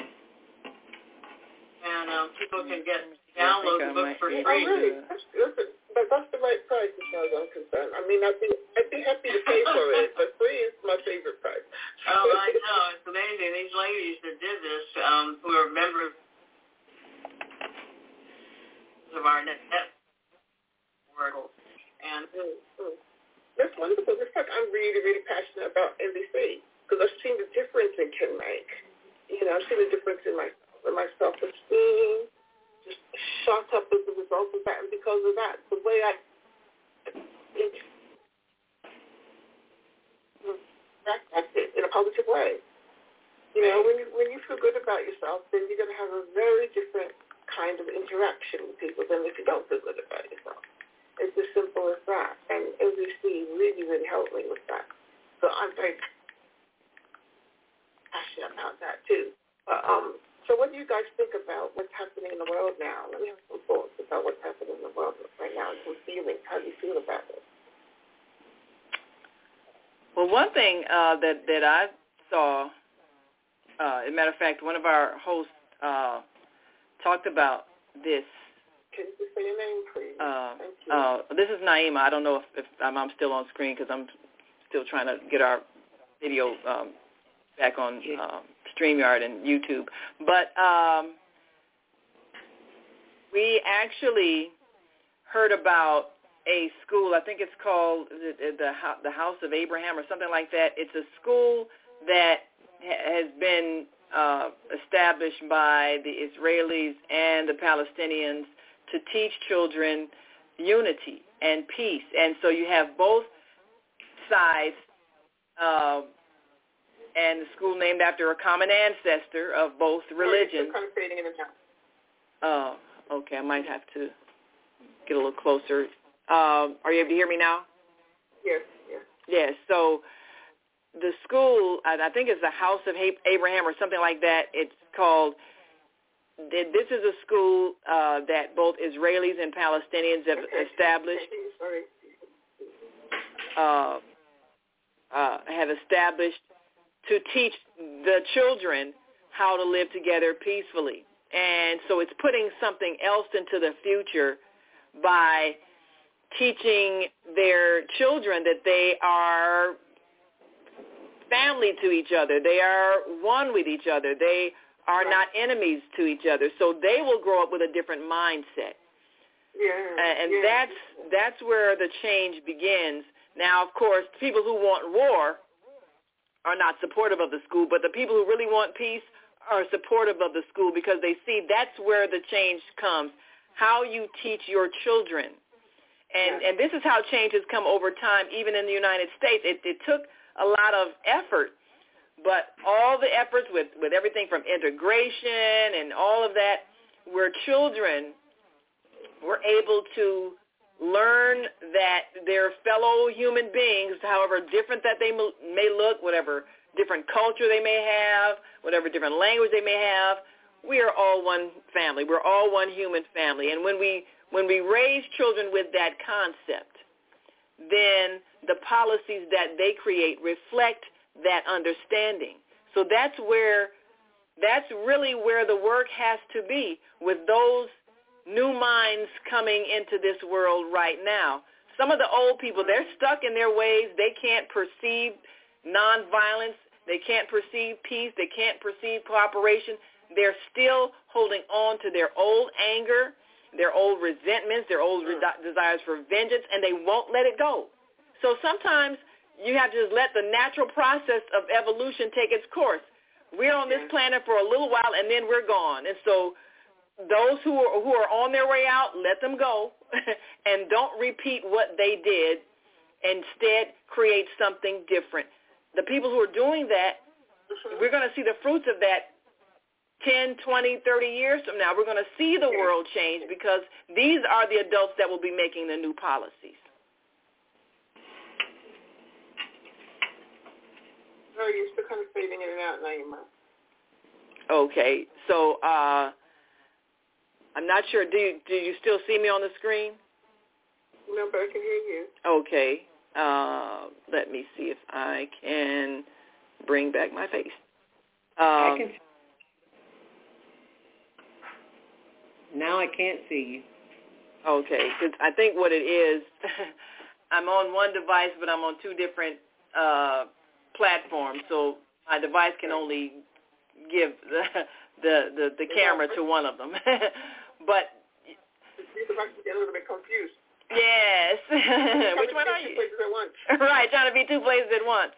And um, people can get download the book for free. Oh, really? That's, listen, but that's the right price as far as I'm concerned. I mean, I'd be, I'd be happy to pay for it, but free is my favorite price. Oh, I know. It's amazing. These ladies that did this, um, who are members of our net network. And Mm-hmm. That's wonderful. It's like I'm really, really passionate about NVC because I've seen the difference it can make. You know, I've seen the difference in my in my self-esteem, just shot up as a result of that, and because of that, the way I it in a positive way. You know, when you when you feel good about yourself, then you're going to have a very different kind of interaction with people than if you don't feel good about yourself. It's as simple as that. And NVC really, really helped me with that. So I'm very about that too. But, um, so what do you guys think about what's happening in the world now? Let me have some thoughts about what's happening in the world right now and some feelings. How do you feel about it? Well, one thing uh, that that I saw, uh, as a matter of fact, one of our hosts uh, talked about this. Can you say your name, please? Uh, Thank you. uh, this is Naima. I don't know if, if I'm, I'm still on screen because I'm still trying to get our video um, back on um, StreamYard and YouTube. But um, we actually heard about a school. I think it's called the the, the House of Abraham or something like that. It's a school that has been uh, established by the Israelis and the Palestinians to teach children unity and peace. And so you have both sides, uh, and the school named after a common ancestor of both religions. Kind of fading in and out. Oh, okay. I might have to get a little closer. Um, are you able to hear me now? Yes, yes. Yes. So the school, I I think it's the House of Abraham or something like that. It's called. This is a school uh, that both Israelis and Palestinians have established. Sorry. Uh, uh, have established to teach the children how to live together peacefully. And so it's putting something else into the future by teaching their children that they are family to each other. They are one with each other. They are not enemies to each other. So they will grow up with a different mindset. Yeah. And yeah. that's that's where the change begins. Now, of course, people who want war are not supportive of the school, but the people who really want peace are supportive of the school because they see that's where the change comes. How you teach your children. And and this is how change has come over time, even in the United States. It, it took a lot of effort, but all the efforts with, with everything from integration and all of that, where children were able to learn that they're fellow human beings, however different that they may look, whatever different culture they may have, whatever different language they may have, we are all one family. We're all one human family. And when we when we raise children with that concept, then the policies that they create reflect that understanding. So that's where that's really where the work has to be with those new minds coming into this world right now. Some of the old people, they're stuck in their ways. They can't perceive nonviolence. They can't perceive peace. They can't perceive cooperation. They're still holding on to their old anger, their old resentments, their old mm. re- desires for vengeance, and they won't let it go. So sometimes you have to just let the natural process of evolution take its course. We're on this planet for a little while, and then we're gone. And so those who are, who are on their way out, let them go, and don't repeat what they did. Instead, create something different. The people who are doing that, we're going to see the fruits of that 10, 20, 30 years from now. We're going to see the world change because these are the adults that will be making the new policies. No, you're still kind of fading in and out, now, Naima. Okay, so uh, I'm not sure. Do you, do you still see me on the screen? No, but I can hear you. Okay. Uh, let me see if I can bring back my face. Um, I can. Now I can't see you. Okay, because I think what it is, I'm on one device, but I'm on two different uh, platforms, so my device can only give the the the, the camera to one of them. but devices get a little bit confused. Yes. Which one are you? right, trying to be two places at once.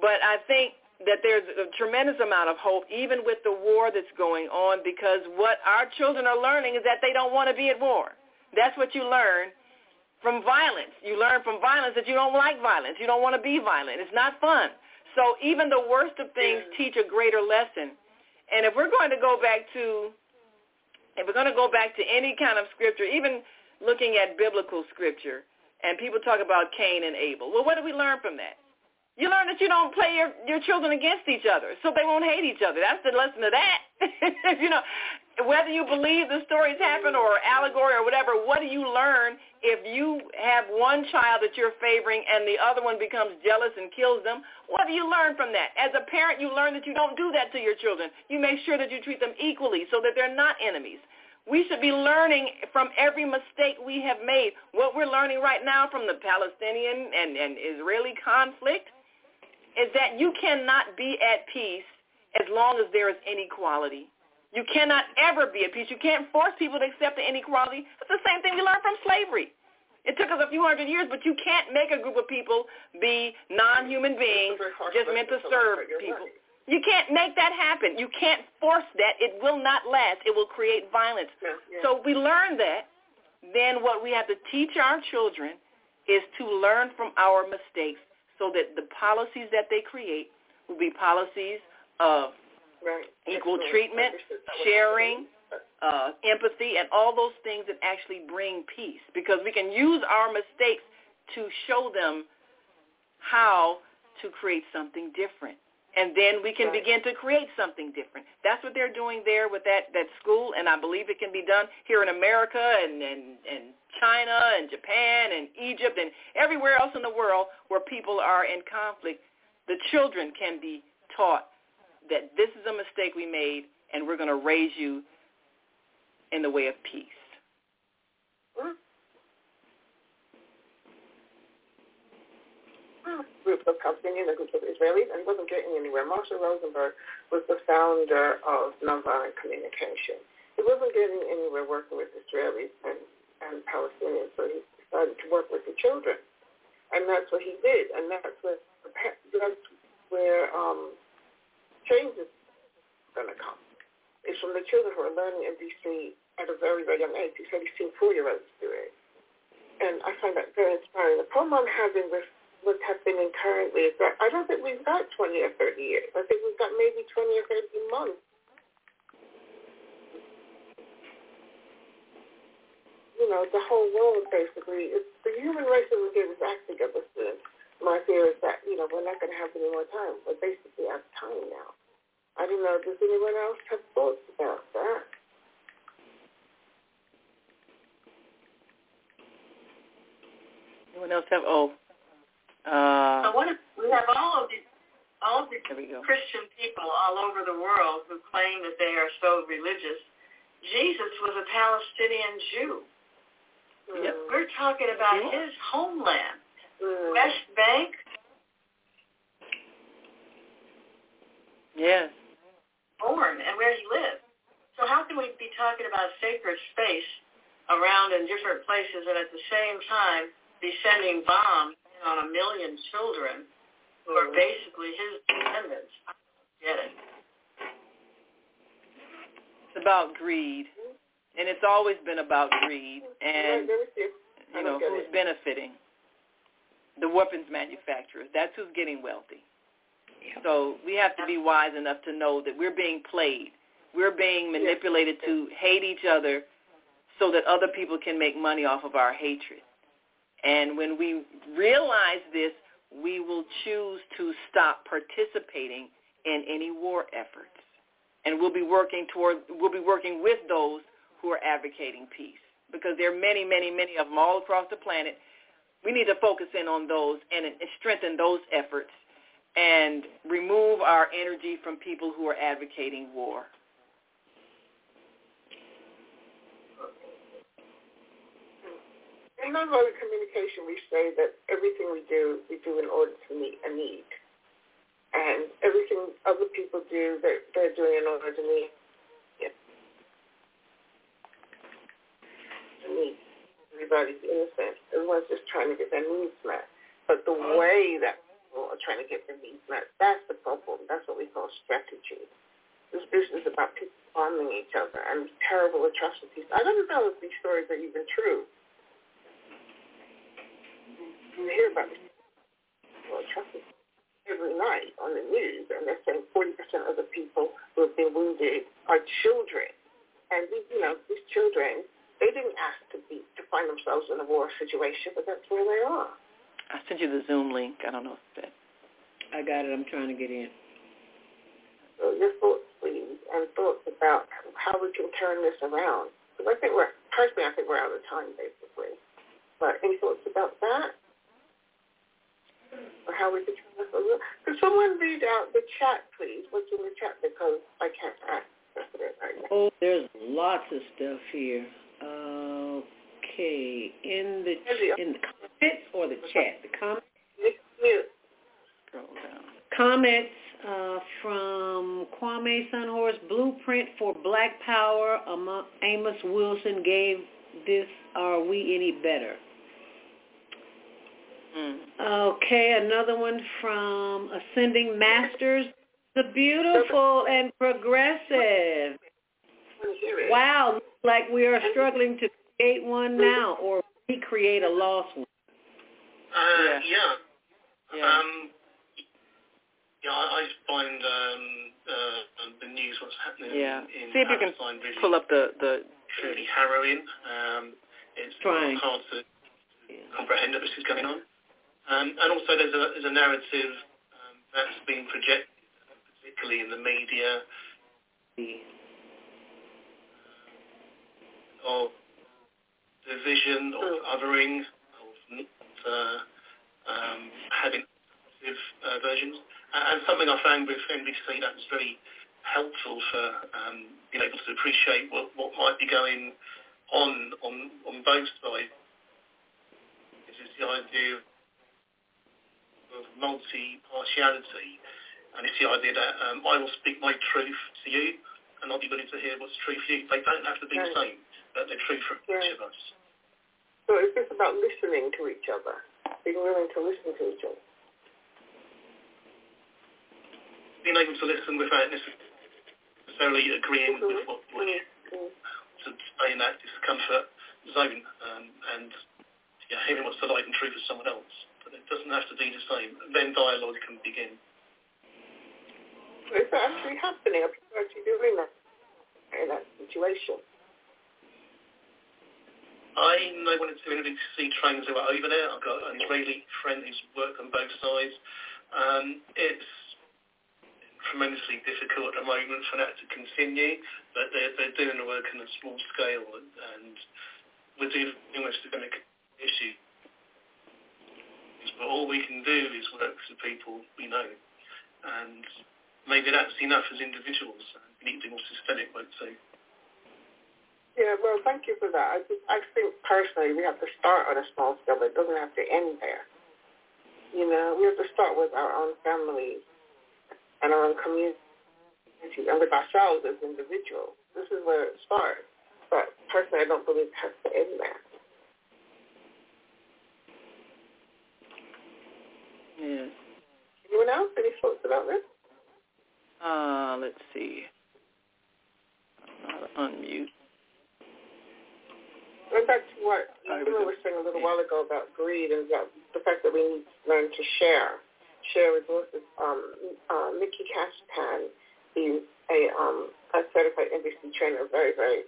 But I think that there's a tremendous amount of hope, even with the war that's going on, because what our children are learning is that they don't want to be at war. That's what you learn from violence. You learn from violence that you don't like violence. You don't want to be violent. It's not fun. So even the worst of things teach a greater lesson. And if we're going to go back to, if we're going to go back to any kind of scripture, even looking at biblical scripture, and people talk about Cain and Abel. Well, what do we learn from that? You learn that you don't play your, your children against each other, so they won't hate each other. That's the lesson of that. you know, whether you believe the stories happen or allegory or whatever, what do you learn if you have one child that you're favoring and the other one becomes jealous and kills them? What do you learn from that? As a parent, you learn that you don't do that to your children. You make sure that you treat them equally so that they're not enemies. We should be learning from every mistake we have made. What we're learning right now from the Palestinian and, and Israeli conflict is that you cannot be at peace as long as there is inequality. You cannot ever be at peace. You can't force people to accept the inequality. It's the same thing we learned from slavery. It took us a few hundred years, but you can't make a group of people be non-human beings just meant to serve people. You can't make that happen. You can't force that. It will not last. It will create violence. So we learn that. Then what we have to teach our children is to learn from our mistakes so that the policies that they create will be policies of right. equal Excellent. treatment, sharing, uh, empathy, and all those things that actually bring peace. Because we can use our mistakes to show them how to create something different. And then we can Right. begin to create something different. That's what they're doing there with that, that school, and I believe it can be done here in America and, and, and China and Japan and Egypt and everywhere else in the world where people are in conflict. The children can be taught that this is a mistake we made and we're going to raise you in the way of peace. Group of Palestinians, a group of Israelis, and wasn't getting anywhere. Marshall Rosenberg was the founder of Nonviolent Communication. He wasn't getting anywhere working with Israelis and, and Palestinians, so he decided to work with the children. And that's what he did, and that's where, that's where um, change is going to come. It's from the children who are learning NVC at a very, very young age. He's seen four-year-olds do it. And I find that very inspiring. The problem I'm having with what's happening currently is that I don't think we've got 20 or 30 years. I think we've got maybe 20 or 30 months. You know, the whole world basically, it's the human race that we get its act together soon. My fear is that, you know, we're not going to have any more time. We're basically out of time now. I don't know, does anyone else have thoughts about that? Anyone else have? Oh, uh, So what if we have all of these all of these There we go. Christian people all over the world who claim that they are so religious. Jesus was a Palestinian Jew. Yep. We're talking about Yeah. his homeland, Mm. West Bank, yes. Born, and where he lived. So how can we be talking about sacred space around in different places and at the same time be sending bombs on a million children who are basically his descendants? I don't get it. It's about greed, and it's always been about greed, and you know who's benefiting. The weapons manufacturers. That's who's getting wealthy. So we have to be wise enough to know that we're being played. We're being manipulated to hate each other so that other people can make money off of our hatred. And when we realize this, we will choose to stop participating in any war efforts. And we'll be working toward we'll be working with those who are advocating peace because there are many, many, many of them all across the planet we need to focus in on those and, and strengthen those efforts and remove our energy from people who are advocating war. In nonviolent communication, we say that everything we do, we do in order to meet a need. And everything other people do, they're, they're doing in order to meet yeah. need. Everybody's innocent. Everyone's just trying to get their needs met. But the uh-huh. way that people are trying to get their needs met, that's the problem. That's what we call strategy. This business is about people harming each other and terrible atrocities. I don't know if these stories are even true you hear about well, atrocities every night on the news, and they're saying 40% of the people who have been wounded are children. And these, you know, these children, they didn't ask to be to find themselves in a war situation, but that's where they are. I sent you the Zoom link. I don't know if that. I got it. I'm trying to get in. So your thoughts, please, and thoughts about how we can turn this around. Because I think we're personally, I think we're out of time, basically. But any thoughts about that? or how we could turn this around? Could someone read out the chat, please? What's in the chat? Because I can't access it right now. Oh, there's lots of stuff here. Uh, Okay, in the in the comments or the chat? The comments. Comments uh, from Kwame Sunhorse. Blueprint for Black Power. Amos Wilson gave this. Are we any better? Mm. Okay, another one from Ascending Masters. The beautiful and progressive. Wow, like we are struggling to create one now or recreate a lost one. Uh, Yeah. yeah. Yeah. Um, yeah, I, I find um, uh, the news, what's happening Yeah. in See if you can really, pull up the the. really harrowing. Um, it's Trying. hard to comprehend that this is going on. Um, and also there's a, there's a narrative um, that's being projected, particularly in the media, of division, of othering, of uh, um, having positive uh, versions. And, something I found with NVC that was very helpful for um, being able to appreciate what, what might be going on on, on both sides is the idea of multi-partiality. And it's the idea that um, I will speak my truth to you and I'll be willing to hear what's true for you. They don't have to be the Right. same, but they're true for Right. each of us. So it's just about listening to each other, being willing to listen to each other. Being able to listen without necessarily agreeing with what what you to stay in that discomfort zone um, and yeah, hearing what's the light and truth of someone else. But it doesn't have to be the same. Then dialogue can begin. So it's actually happening. Are people actually doing that in that situation? I know one or two NVC trainers who are over there. I've got an Israeli friend who's worked on both sides. Um, it's tremendously difficult at the moment for that to continue, but they're, they're doing the work on a small scale and, we're dealing with systemic issue. But all we can do is work the people we know. And maybe that's enough as individuals. We need to be more systemic work too. Yeah, well, thank you for that. I just, I think personally we have to start on a small scale, but it doesn't have to end there. You know, we have to start with our own families and our own community and with ourselves as individuals. This is where it starts. But personally, I don't believe it has to end there. Yes. Anyone else? Any thoughts about this? Uh, let's see. I'll unmute. Going back to what you was were saying a little while ago about greed and about the fact that we need to learn to share, share resources. Um, uh, Miki Kashtan, he's a, um, a certified NVC trainer, very, very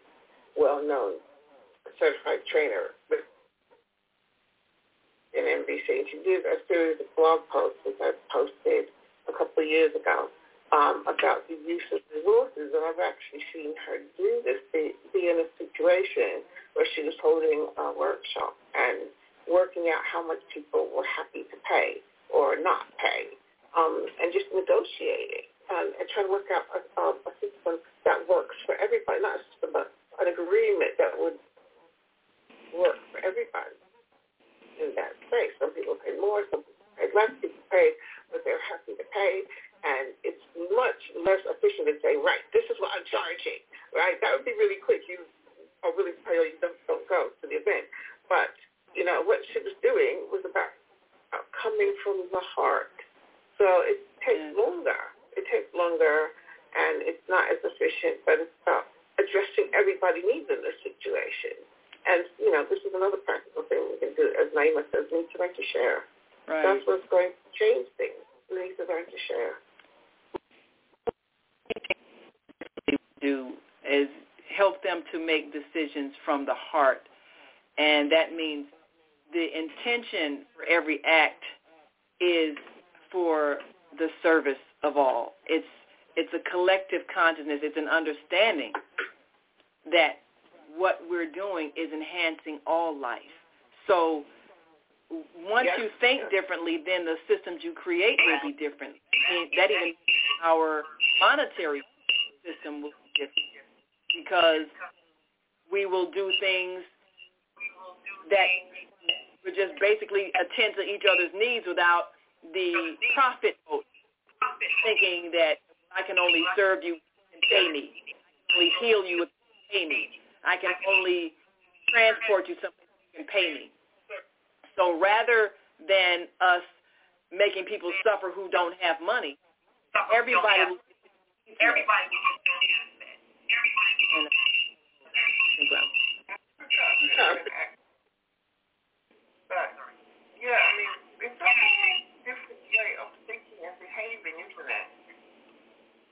well-known certified trainer with in NVC. She did a series of blog posts that I posted a couple of years ago um, about the use of resources, and I've actually seen her do this, be, be in a situation where she was holding a workshop, and working out how much people were happy to pay or not pay, um, and just negotiating and, and trying to work out a, a, a system that works for everybody, not a system, but an agreement that would work for everybody in that space. Some people pay more, some people pay less, people pay what they're happy to pay, and it's much less efficient to say, right, this is what I'm charging, right? That would be really quick. You are really pay you don't, don't go to the event. But, you know, what she was doing was about coming from the heart. So it takes mm. longer. It takes longer, and it's not as efficient, but it's about addressing everybody needs in this situation. And, you know, this is another practical thing we can do, as Naima says, we need to learn to share. Right. That's what's going to change things. We need to learn to share. Do is help them to make decisions from the heart. And that means the intention for every act is for the service of all. It's it's a collective consciousness. It's an understanding that what we're doing is enhancing all life. So once Yes. you think differently, then the systems you create will be different. Mean, that even our monetary system will because we will do things that would just basically attend to each other's needs without the profit motive, thinking that I can only serve you and pay me, only heal you and pay me. I can only transport you something and pay me. So rather than us making people suffer who don't have money, everybody everybody everybody But, yeah, I mean, it's way of thinking and behaving, isn't it?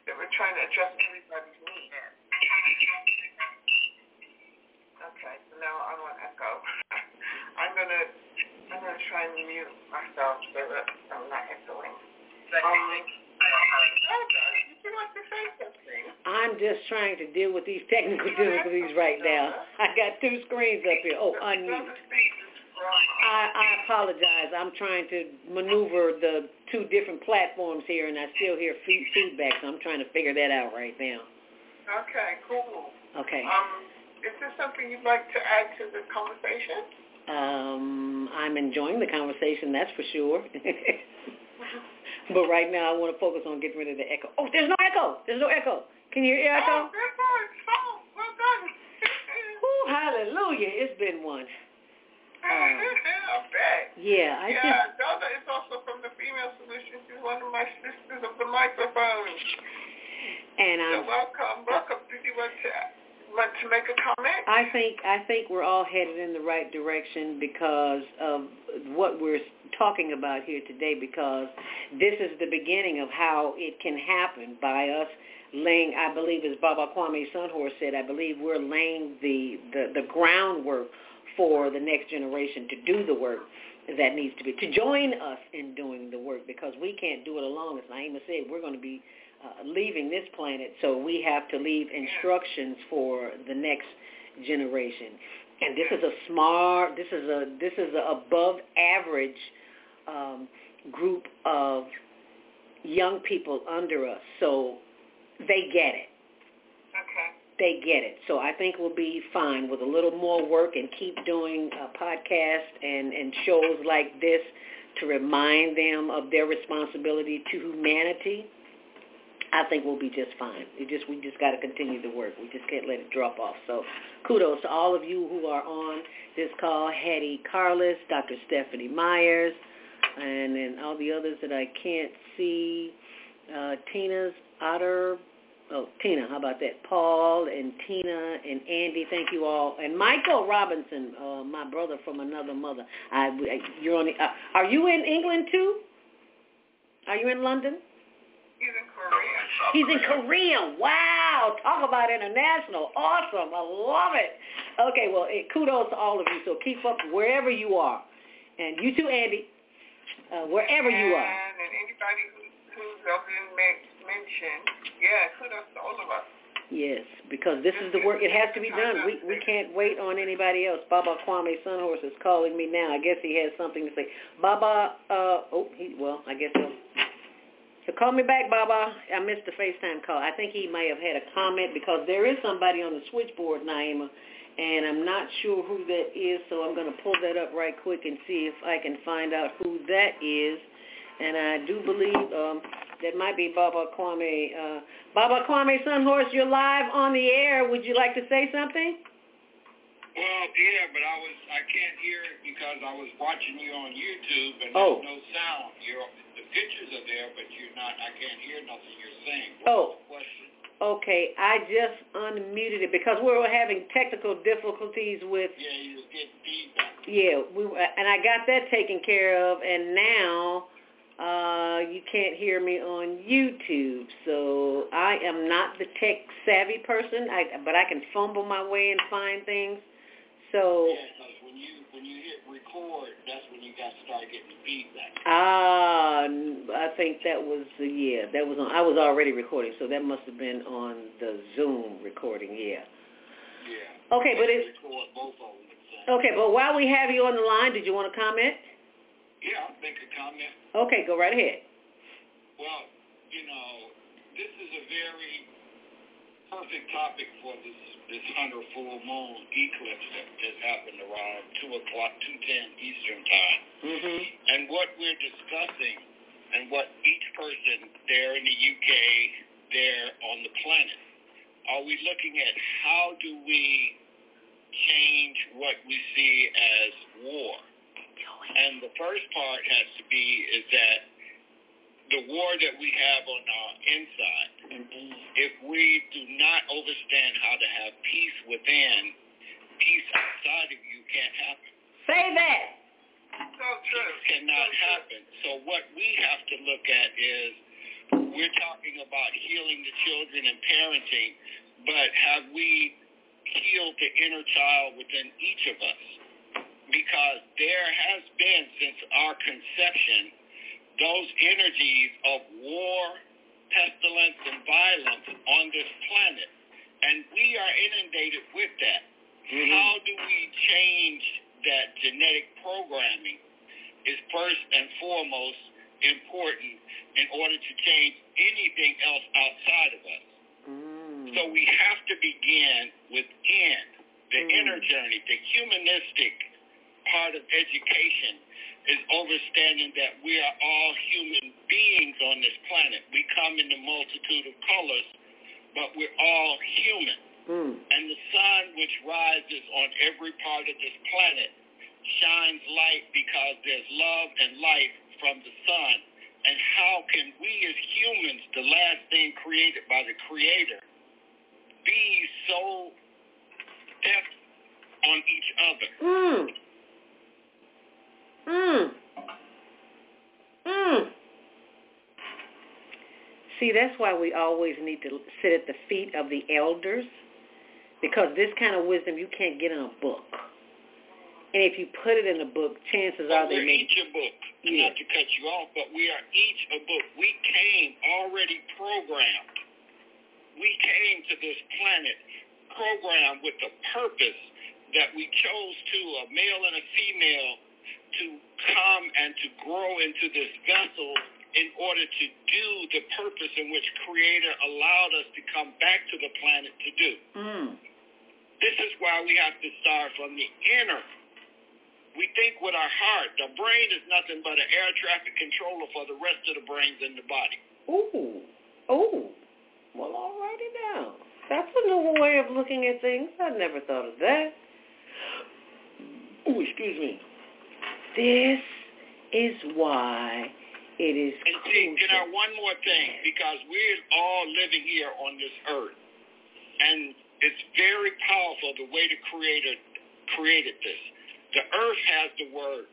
That we're trying to everybody's needs. Okay, so now I'm on echo. I'm gonna, I'm gonna try and mute myself so that I'm not echoing. Did you want to say something? I'm just trying to deal with these technical difficulties right now. I got two screens up here. Oh, unmute. I, I apologize. I'm trying to maneuver the two different platforms here, and I still hear feed, feedback, so I'm trying to figure that out right now. Okay, cool. Okay. Um, is there something you'd like to add to the conversation? Um, I'm enjoying the conversation, that's for sure. but right now, I want to focus on getting rid of the echo. Oh, there's no echo. There's no echo. Can you hear echo? Oh, good one. Oh, well done. Ooh, hallelujah. It's been one. Um, I yeah, I yeah, just is also from the Female Solution. She's one of my sisters of the microphone. and I'm welcome, welcome. Did you want to want to make a comment? I think I think we're all headed in the right direction because of what we're talking about here today. Because this is the beginning of how it can happen by us laying. I believe, as Baba Kwame Sunhor said, I believe we're laying the the, the groundwork for the next generation to do the work that needs to be to join us in doing the work because we can't do it alone. As Naima said, we're going to be uh, leaving this planet, so we have to leave instructions for the next generation. And this is a smart, this is a this is a above average um, group of young people under us, so they get it. Okay. They get it. So I think we'll be fine with a little more work and keep doing a podcast and, and shows like this to remind them of their responsibility to humanity. I think we'll be just fine. We just we just got to continue the work. We just can't let it drop off. So kudos to all of you who are on this call: Hetty Carlos, Dr. Stephanie Myers, and then all the others that I can't see. Uh, Tina's Otter. Oh, Tina, how about that? Paul and Tina and Andy, thank you all, and Michael Robinson, uh, my brother from another mother. I, you're on. The, uh, are you in England too? Are you in London? He's in Korea. He's in Korea. Wow. Talk about international. Awesome. I love it. Okay, well, eh, kudos to all of you. So keep up wherever you are. And you too, Andy, uh, wherever you are. And, and anybody who, who's in men- mentioned, yeah, kudos to all of us. Yes, because this is the work. It has to be done. We we can't wait on anybody else. Baba Kwame Sunhorse is calling me now. I guess he has something to say. Baba, uh, oh, he well, I guess he'll. So call me back, Baba. I missed the FaceTime call. I think he may have had a comment because there is somebody on the switchboard, Naima, and I'm not sure who that is, so I'm going to pull that up right quick and see if I can find out who that is. And I do believe um, that might be Baba Kwame. Uh, Baba Kwame Sunhorse, you're live on the air. Would you like to say something? Well, yeah, but I was I can't hear it because I was watching you on YouTube and Oh. there's no sound. You're the pictures are there, but you're not. I can't hear nothing you're saying. Oh. What's the question? Okay, I just unmuted it because we were having technical difficulties with. Yeah, you was getting feedback. Yeah, we and I got that taken care of, and now uh, you can't hear me on YouTube. So I am not the tech savvy person, I, but I can fumble my way and find things. So Yeah, that's when you got to start getting feedback. ah, I think that was the yeah, that was on. I was already recording, so that must have been on the Zoom recording. Yeah. Yeah. Okay, but it's record both of them. at the same okay. But while we have you on the line, did you want to comment? Yeah, I'll make a comment. Okay, go right ahead. Well, you know, this is a very perfect topic for this this hundred full moon eclipse that just happened around two o'clock, two ten Eastern time. Mm-hmm. And what we're discussing, and what each person there in the UK, there on the planet, are we looking at how do we change what we see as war? And the first part has to be is that the war that we have on our inside, mm-hmm. if we do not understand how to have peace within, peace outside of you can't happen. Say that. So true. Peace cannot happen. So what we have to look at is we're talking about healing the children and parenting, but have we healed the inner child within each of us? Because there has been, since our conception, those energies of war, pestilence, and violence on this planet. And we are inundated with that. Mm-hmm. How do we change that genetic programming is first and foremost important in order to change anything else outside of us. Mm. So we have to begin within the mm. inner journey, the humanistic part of education is understanding that we are all human beings on this planet. We come in the multitude of colors, but we're all human. And the sun which rises on every part of this planet shines light because there's love and light from the sun. And how can we as humans, the last thing created by the Creator, be so deaf on each other? Mm. Mm. Mm. See, that's why we always need to sit at the feet of the elders because this kind of wisdom you can't get in a book. And if you put it in a book, chances are they may each a book. Not to cut you off, but we are each a book. We came already programmed. We came to this planet programmed with a purpose that we chose to, a male and a female, to come and to grow into this vessel in order to do the purpose in which Creator allowed us to come back to the planet to do. Mm. This is why we have to start from the inner. We think with our heart. The brain is nothing but an air traffic controller for the rest of the brains in the body. Ooh. Ooh. Well, all righty now. That's a new way of looking at things. I never thought of that. Ooh, excuse me. This is why it is And see, you know, one more thing, because we're all living here on this earth. And it's very powerful the way the Creator created this. The earth has the word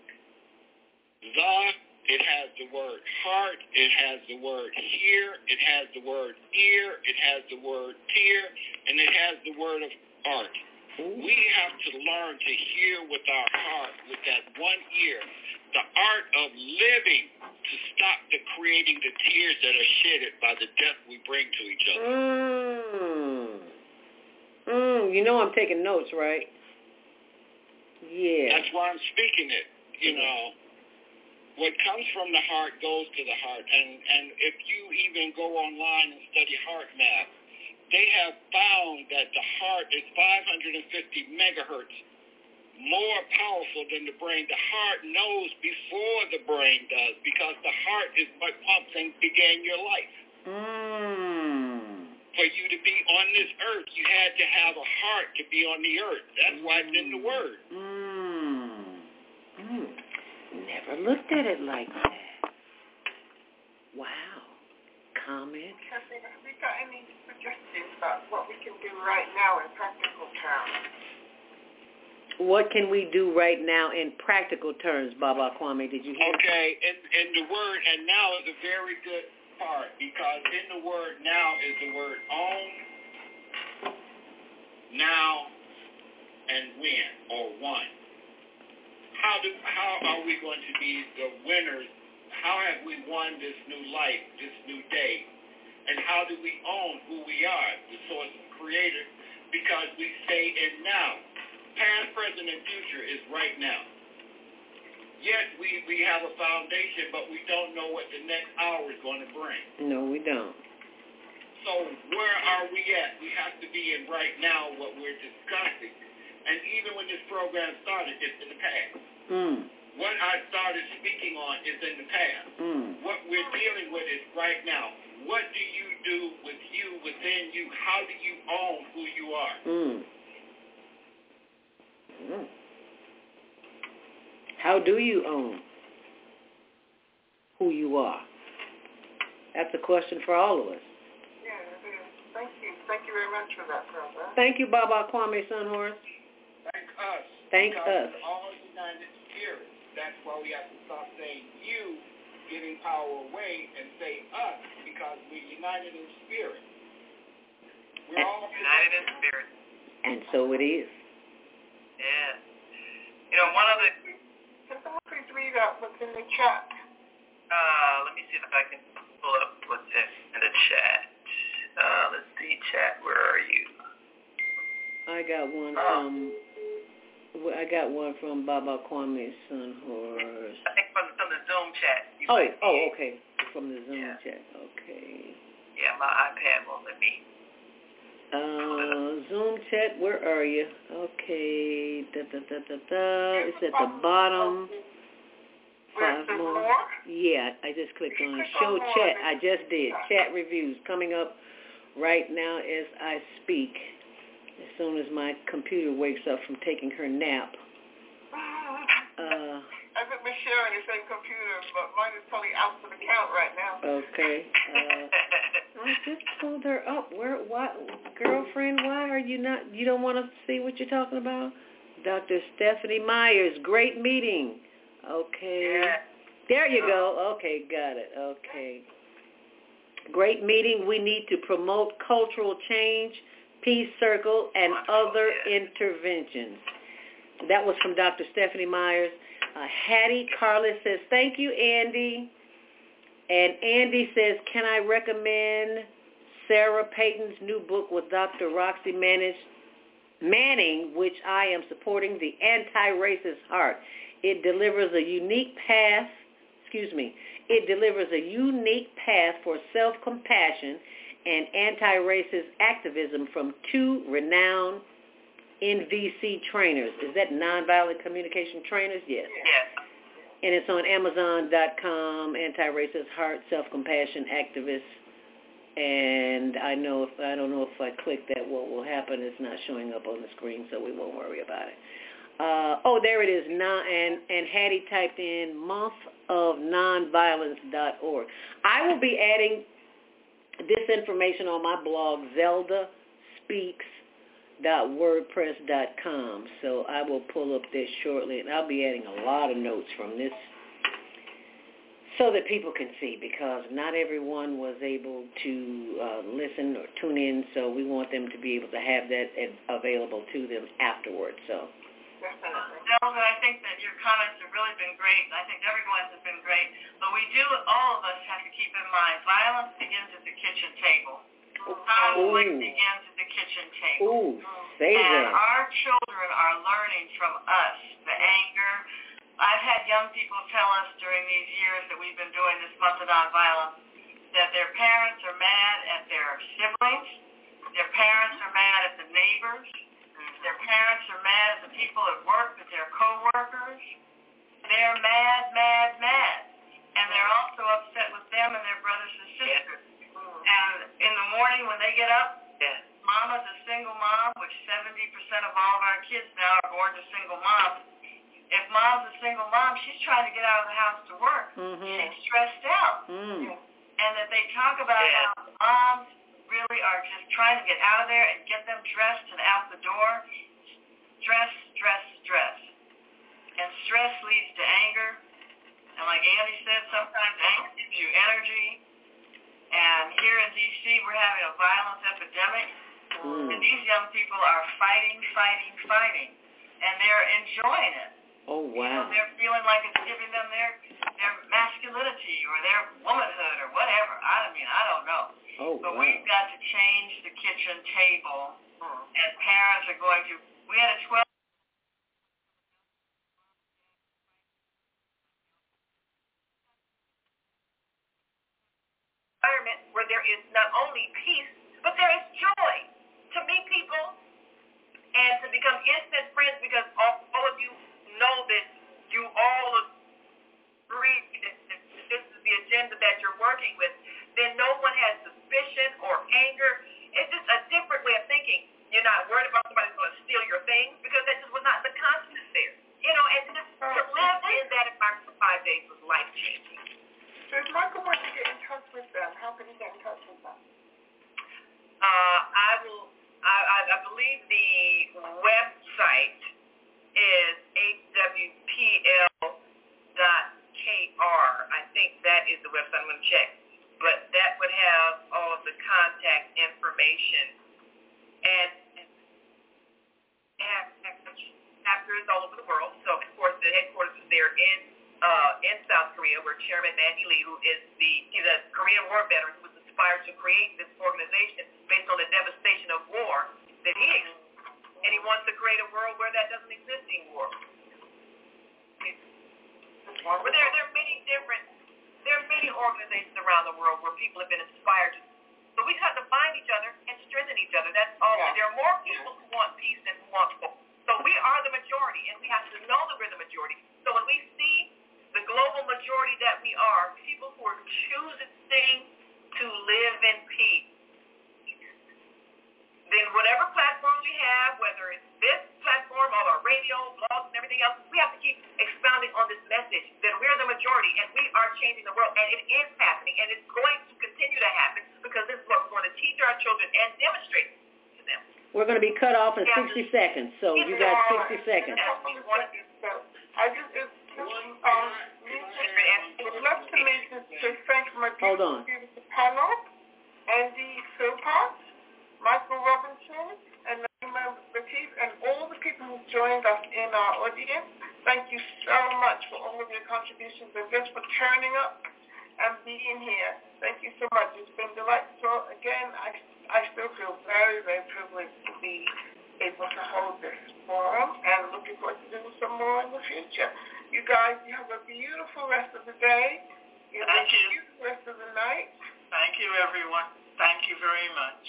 the, it has the word heart, it has the word hear, it has the word ear, it has the word tear, and it has the word of art. We have to learn to hear with our heart, with that one ear, the art of living to stop the creating the tears that are shedded by the death we bring to each other. Mm. you know I'm taking notes, right? Yeah. That's why I'm speaking it. You know, what comes from the heart goes to the heart, and and if you even go online and study HeartMath, they have found that the heart is 550 megahertz more powerful than the brain. The heart knows before the brain does because the heart is what pumps and began your life. Mm. For you to be on this earth, you had to have a heart to be on the earth. That's why it's in the word. Mm. Mm. Never looked at it like that. Wow. Comment? Have we, we suggestions about what we can do right now in practical terms? What can we do right now in practical terms, Baba Kwame? Did you hear? Okay, and, and the word and now is a very good part because in the word now is the word own, now, and win or one. How do how are we going to be the winners? How have we won this new life, this new day? And how do we own who we are, the source and creator? Because we stay in now. Past, present, and future is right now. Yes, we, we have a foundation, but we don't know what the next hour is going to bring. No, we don't. So where are we at? We have to be in right now what we're discussing. And even when this program started, it's in the past. Mm. What I started speaking on is in the past. Mm. What we're dealing with is right now. What do you do with you, within you? How do you own who you are? Mm. Mm. How do you own who you are? That's a question for all of us. Yeah, it is. Thank you. Thank you very much for that, brother. Thank you, Baba Kwame Sunhorse. Thank us. Thank because us. all united spirit. That's why we have to stop saying you giving power away and say us because we're united in spirit. We're all United in spirit. And so it is. Yeah. You know, one of the Can someone please read out what's in the chat? Uh, let me see if I can pull up what's in, in the chat. Uh, let's see, chat. Where are you? I got one Oh. from well, I got one from Baba Kwame Sunhorse. I think from from the Zoom chat. You Oh, might oh, it. okay. From the Zoom Yeah. chat. Okay. Yeah, my iPad won't let me. Uh, Zoom chat, where are you? Okay. Da, da, da, da, da. It's at the bottom. Five more. more? Yeah, I just clicked on show chat. I just did. Chat reviews coming up right now as I speak. As soon as my computer wakes up from taking her nap. Uh, I think we're sharing the same computer, but mine is probably out of account right now. okay. Uh, I just pulled her up. Where? Why, girlfriend? Why are you not? You don't want to see what you're talking about? Dr. Stephanie Myers. Great meeting. Okay. Yeah. There you go. Okay, got it. Okay. Great meeting. We need to promote cultural change, peace circle, and Wonderful, other yeah. interventions. That was from Dr. Stephanie Myers. Uh, Hattie Carlos says, thank you, Andy. And Andy says, can I recommend Sarah Peyton's new book with Dr. Roxy Manning, Manning, which I am supporting, The Anti-Racist Heart. It delivers a unique path, excuse me, it delivers a unique path for self-compassion and anti-racist activism from two renowned NVC trainers. Is that nonviolent communication trainers? Yes. Yes. And it's on Amazon.com, anti-racist heart, self-compassion activists. And I know if I don't know if I click that, what will happen is not showing up on the screen, so we won't worry about it. Uh, oh, there it is. Non, and and Hattie typed in monthofnonviolence.org. I will be adding this information on my blog, Zelda Speaks wordpress.com. So I will pull up this shortly, and I'll be adding a lot of notes from this so that people can see because not everyone was able to uh, listen or tune in, so we want them to be able to have that available to them afterwards. So Definitely. I think that your comments have really been great. I think everyone's have been great. But we do, all of us have to keep in mind, violence begins at the kitchen table. Conflict begins at the kitchen table. Ooh, Say and that. our children are learning from us the anger. I've had young people tell us during these years that we've been doing this month of nonviolence that their parents are mad at their siblings, their parents are mad at the neighbors, their parents are mad at the people at work, at their coworkers. They're mad, mad, mad. And they're also upset with them and their brothers and sisters. And in the morning when they get up, mama's a single mom, which 70% of all of our kids now are born to single moms. If mom's a single mom, she's trying to get out of the house to work. Mhm. She's stressed out. Mm. And that they talk about how moms really are just trying to get out of there and get them dressed and out the door. Stress, stress, stress. And stress leads to anger. And like Andy said, sometimes anger gives you energy. And here in D.C., we're having a violence epidemic. Mm. And these young people are fighting, fighting, fighting. And they're enjoying it. Oh wow. You know, they're feeling like it's giving them their their masculinity or their womanhood or whatever. I mean, I don't know. Oh But wow. we've got to change the kitchen table, and parents are going to. We had a 12. environment where there is not only peace, but there is joy to meet people and to become instant friends because all, all of you know that you all agree that this is the agenda that you're working with, then no one has suspicion or anger. It's just a different way of thinking. You're not worried about somebody's going to steal your things because that just was not the consciousness there. You know, and just to live in that environment for five days was life changing. So if Michael wants to get in touch with them, how can he get in touch with them? Uh, I will. I, I, believe the website is hwpl.kr. I think that is the website. I'm going to check, but that would have all of the contact information and have chapters all over the world. So of course the headquarters is there in uh, in South Korea, where Chairman Man Hee Lee, who is the he's a Korean War veteran, who was inspired to create this organization based on the devastation of war that he and he wants to create a world where that doesn't exist anymore. But there, there are many different, there are many organizations around the world where people have been inspired to. So we just have to find each other and strengthen each other. That's all. Yeah. There are more people who want peace than who want war. So we are the majority, and we have to know that we're the majority. So when we see the global majority that we are, people who are choosing to live in peace, then whatever platforms we have, whether it's this platform or our radio, blogs, and everything else, we have to keep expounding on this message that we're the majority and we are changing the world. And it is happening, and it's going to continue to happen because this is what we're going to teach our children and demonstrate to them. We're going to be cut off in Yeah. 60 seconds, so you got 60 seconds. I just, it's, um, thank Hold on. Andy Michael Robinson, and and all the people who joined us in our audience. Thank you so much for all of your contributions and just for turning up and being here. Thank you so much. It's been delightful. Again, I, I still feel very, very privileged to be able to hold this forum and looking forward to doing some more in the future. You guys, you have a beautiful rest of the day. You have Thank a you. beautiful rest of the night. Thank you, everyone. Thank you very much.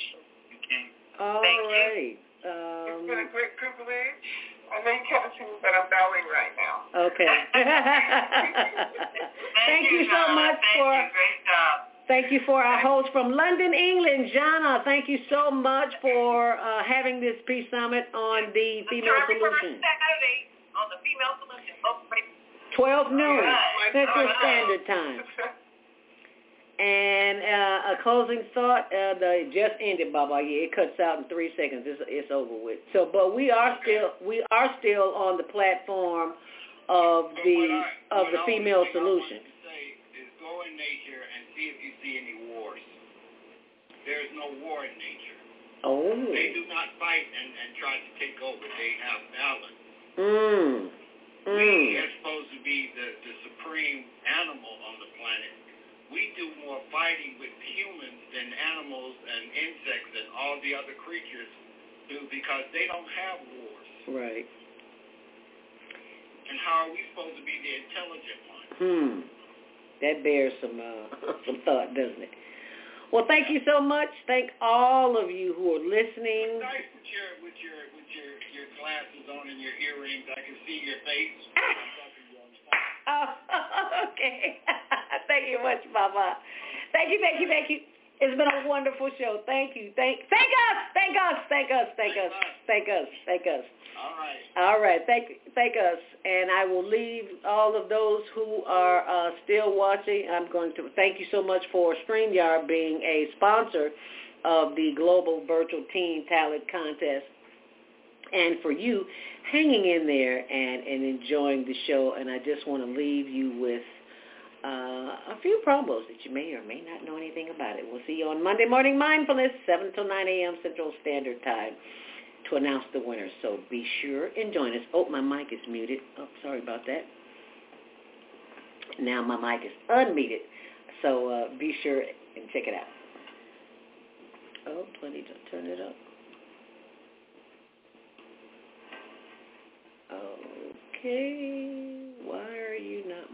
Okay. All Thank you. right. It's been a Um, great privilege. I know you can't see me, but I'm bowing right now. okay. Thank you so Donna. much Thank for you. Great job. thank you for our host from London, England, Jana. Thank you so much for uh, having this peace summit on the female solution. Saturday on the Female Solution. Oh, great. 12 noon. Central. Standard Time. And uh, a closing thought, uh, the just ended, Baba. Yeah, it cuts out in three seconds. It's, it's over with. So, but we are still we are still on the platform of the of the female solution. say is go in nature and see if you see any wars. There is no war in nature. Oh. They do not fight and, and try to take over. They have balance. Mm. We Mm. are supposed to be the, the supreme animal on the planet. We do more fighting with humans than animals and insects and all the other creatures do because they don't have wars. Right. And how are we supposed to be the intelligent ones? Hmm. That bears some uh, some thought, doesn't it? Well, thank you so much. Thank all of you who are listening. It's nice with your with your with your your glasses on and your earrings. I can see your face. oh, okay. thank you much, Baba. Thank you, thank you, thank you. It's been a wonderful show. Thank you. Thank thank us. Thank us. Thank us. Thank us. Thank us. Thank us. All right. All right. Thank thank us. And I will leave all of those who are uh, still watching. I'm going to thank you so much for StreamYard being a sponsor of the Global Virtual Teen Talent Contest. And for you hanging in there and, and enjoying the show. And I just want to leave you with uh, a few promos that you may or may not know anything about it. We'll see you on Monday Morning Mindfulness, 7 till 9 a.m. Central Standard Time to announce the winner. So be sure and join us. Oh, my mic is muted. Oh, sorry about that. Now my mic is unmuted. So uh, be sure and check it out. Oh, do I need to turn it up? Okay. Why are you not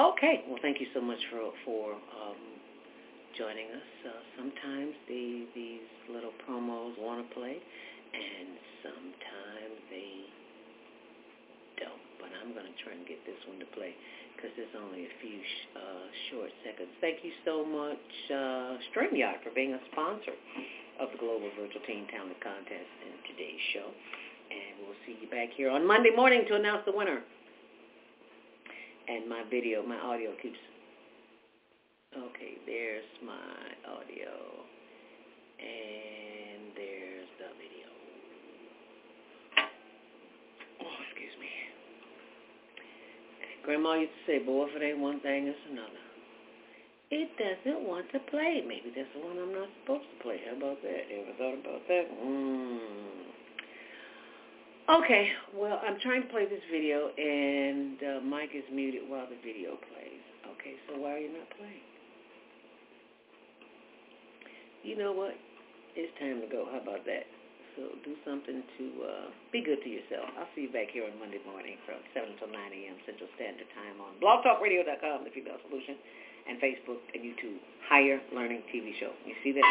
Okay. Well, thank you so much for for um, joining us. Uh, sometimes the, these little promos want to play, and sometimes they don't. But I'm going to try and get this one to play because there's only a few sh- uh, short seconds. Thank you so much, uh, StreamYard, for being a sponsor of the Global Virtual Teen Talent Contest in today's show. And we'll see you back here on Monday morning to announce the winner and my video, my audio keeps, okay, there's my audio, and there's the video. Oh, excuse me. Grandma used to say, boy, if it ain't one thing, it's another. It doesn't want to play. Maybe that's the one I'm not supposed to play. How about that? Ever thought about that? Mm. Okay, well, I'm trying to play this video, and uh, Mike is muted while the video plays. Okay, so why are you not playing? You know what? It's time to go. How about that? So do something to uh, be good to yourself. I'll see you back here on Monday morning from 7 till 9 a.m. Central Standard Time on blogtalkradio.com, The Female Solution, and Facebook and YouTube. Higher Learning TV Show. You see that?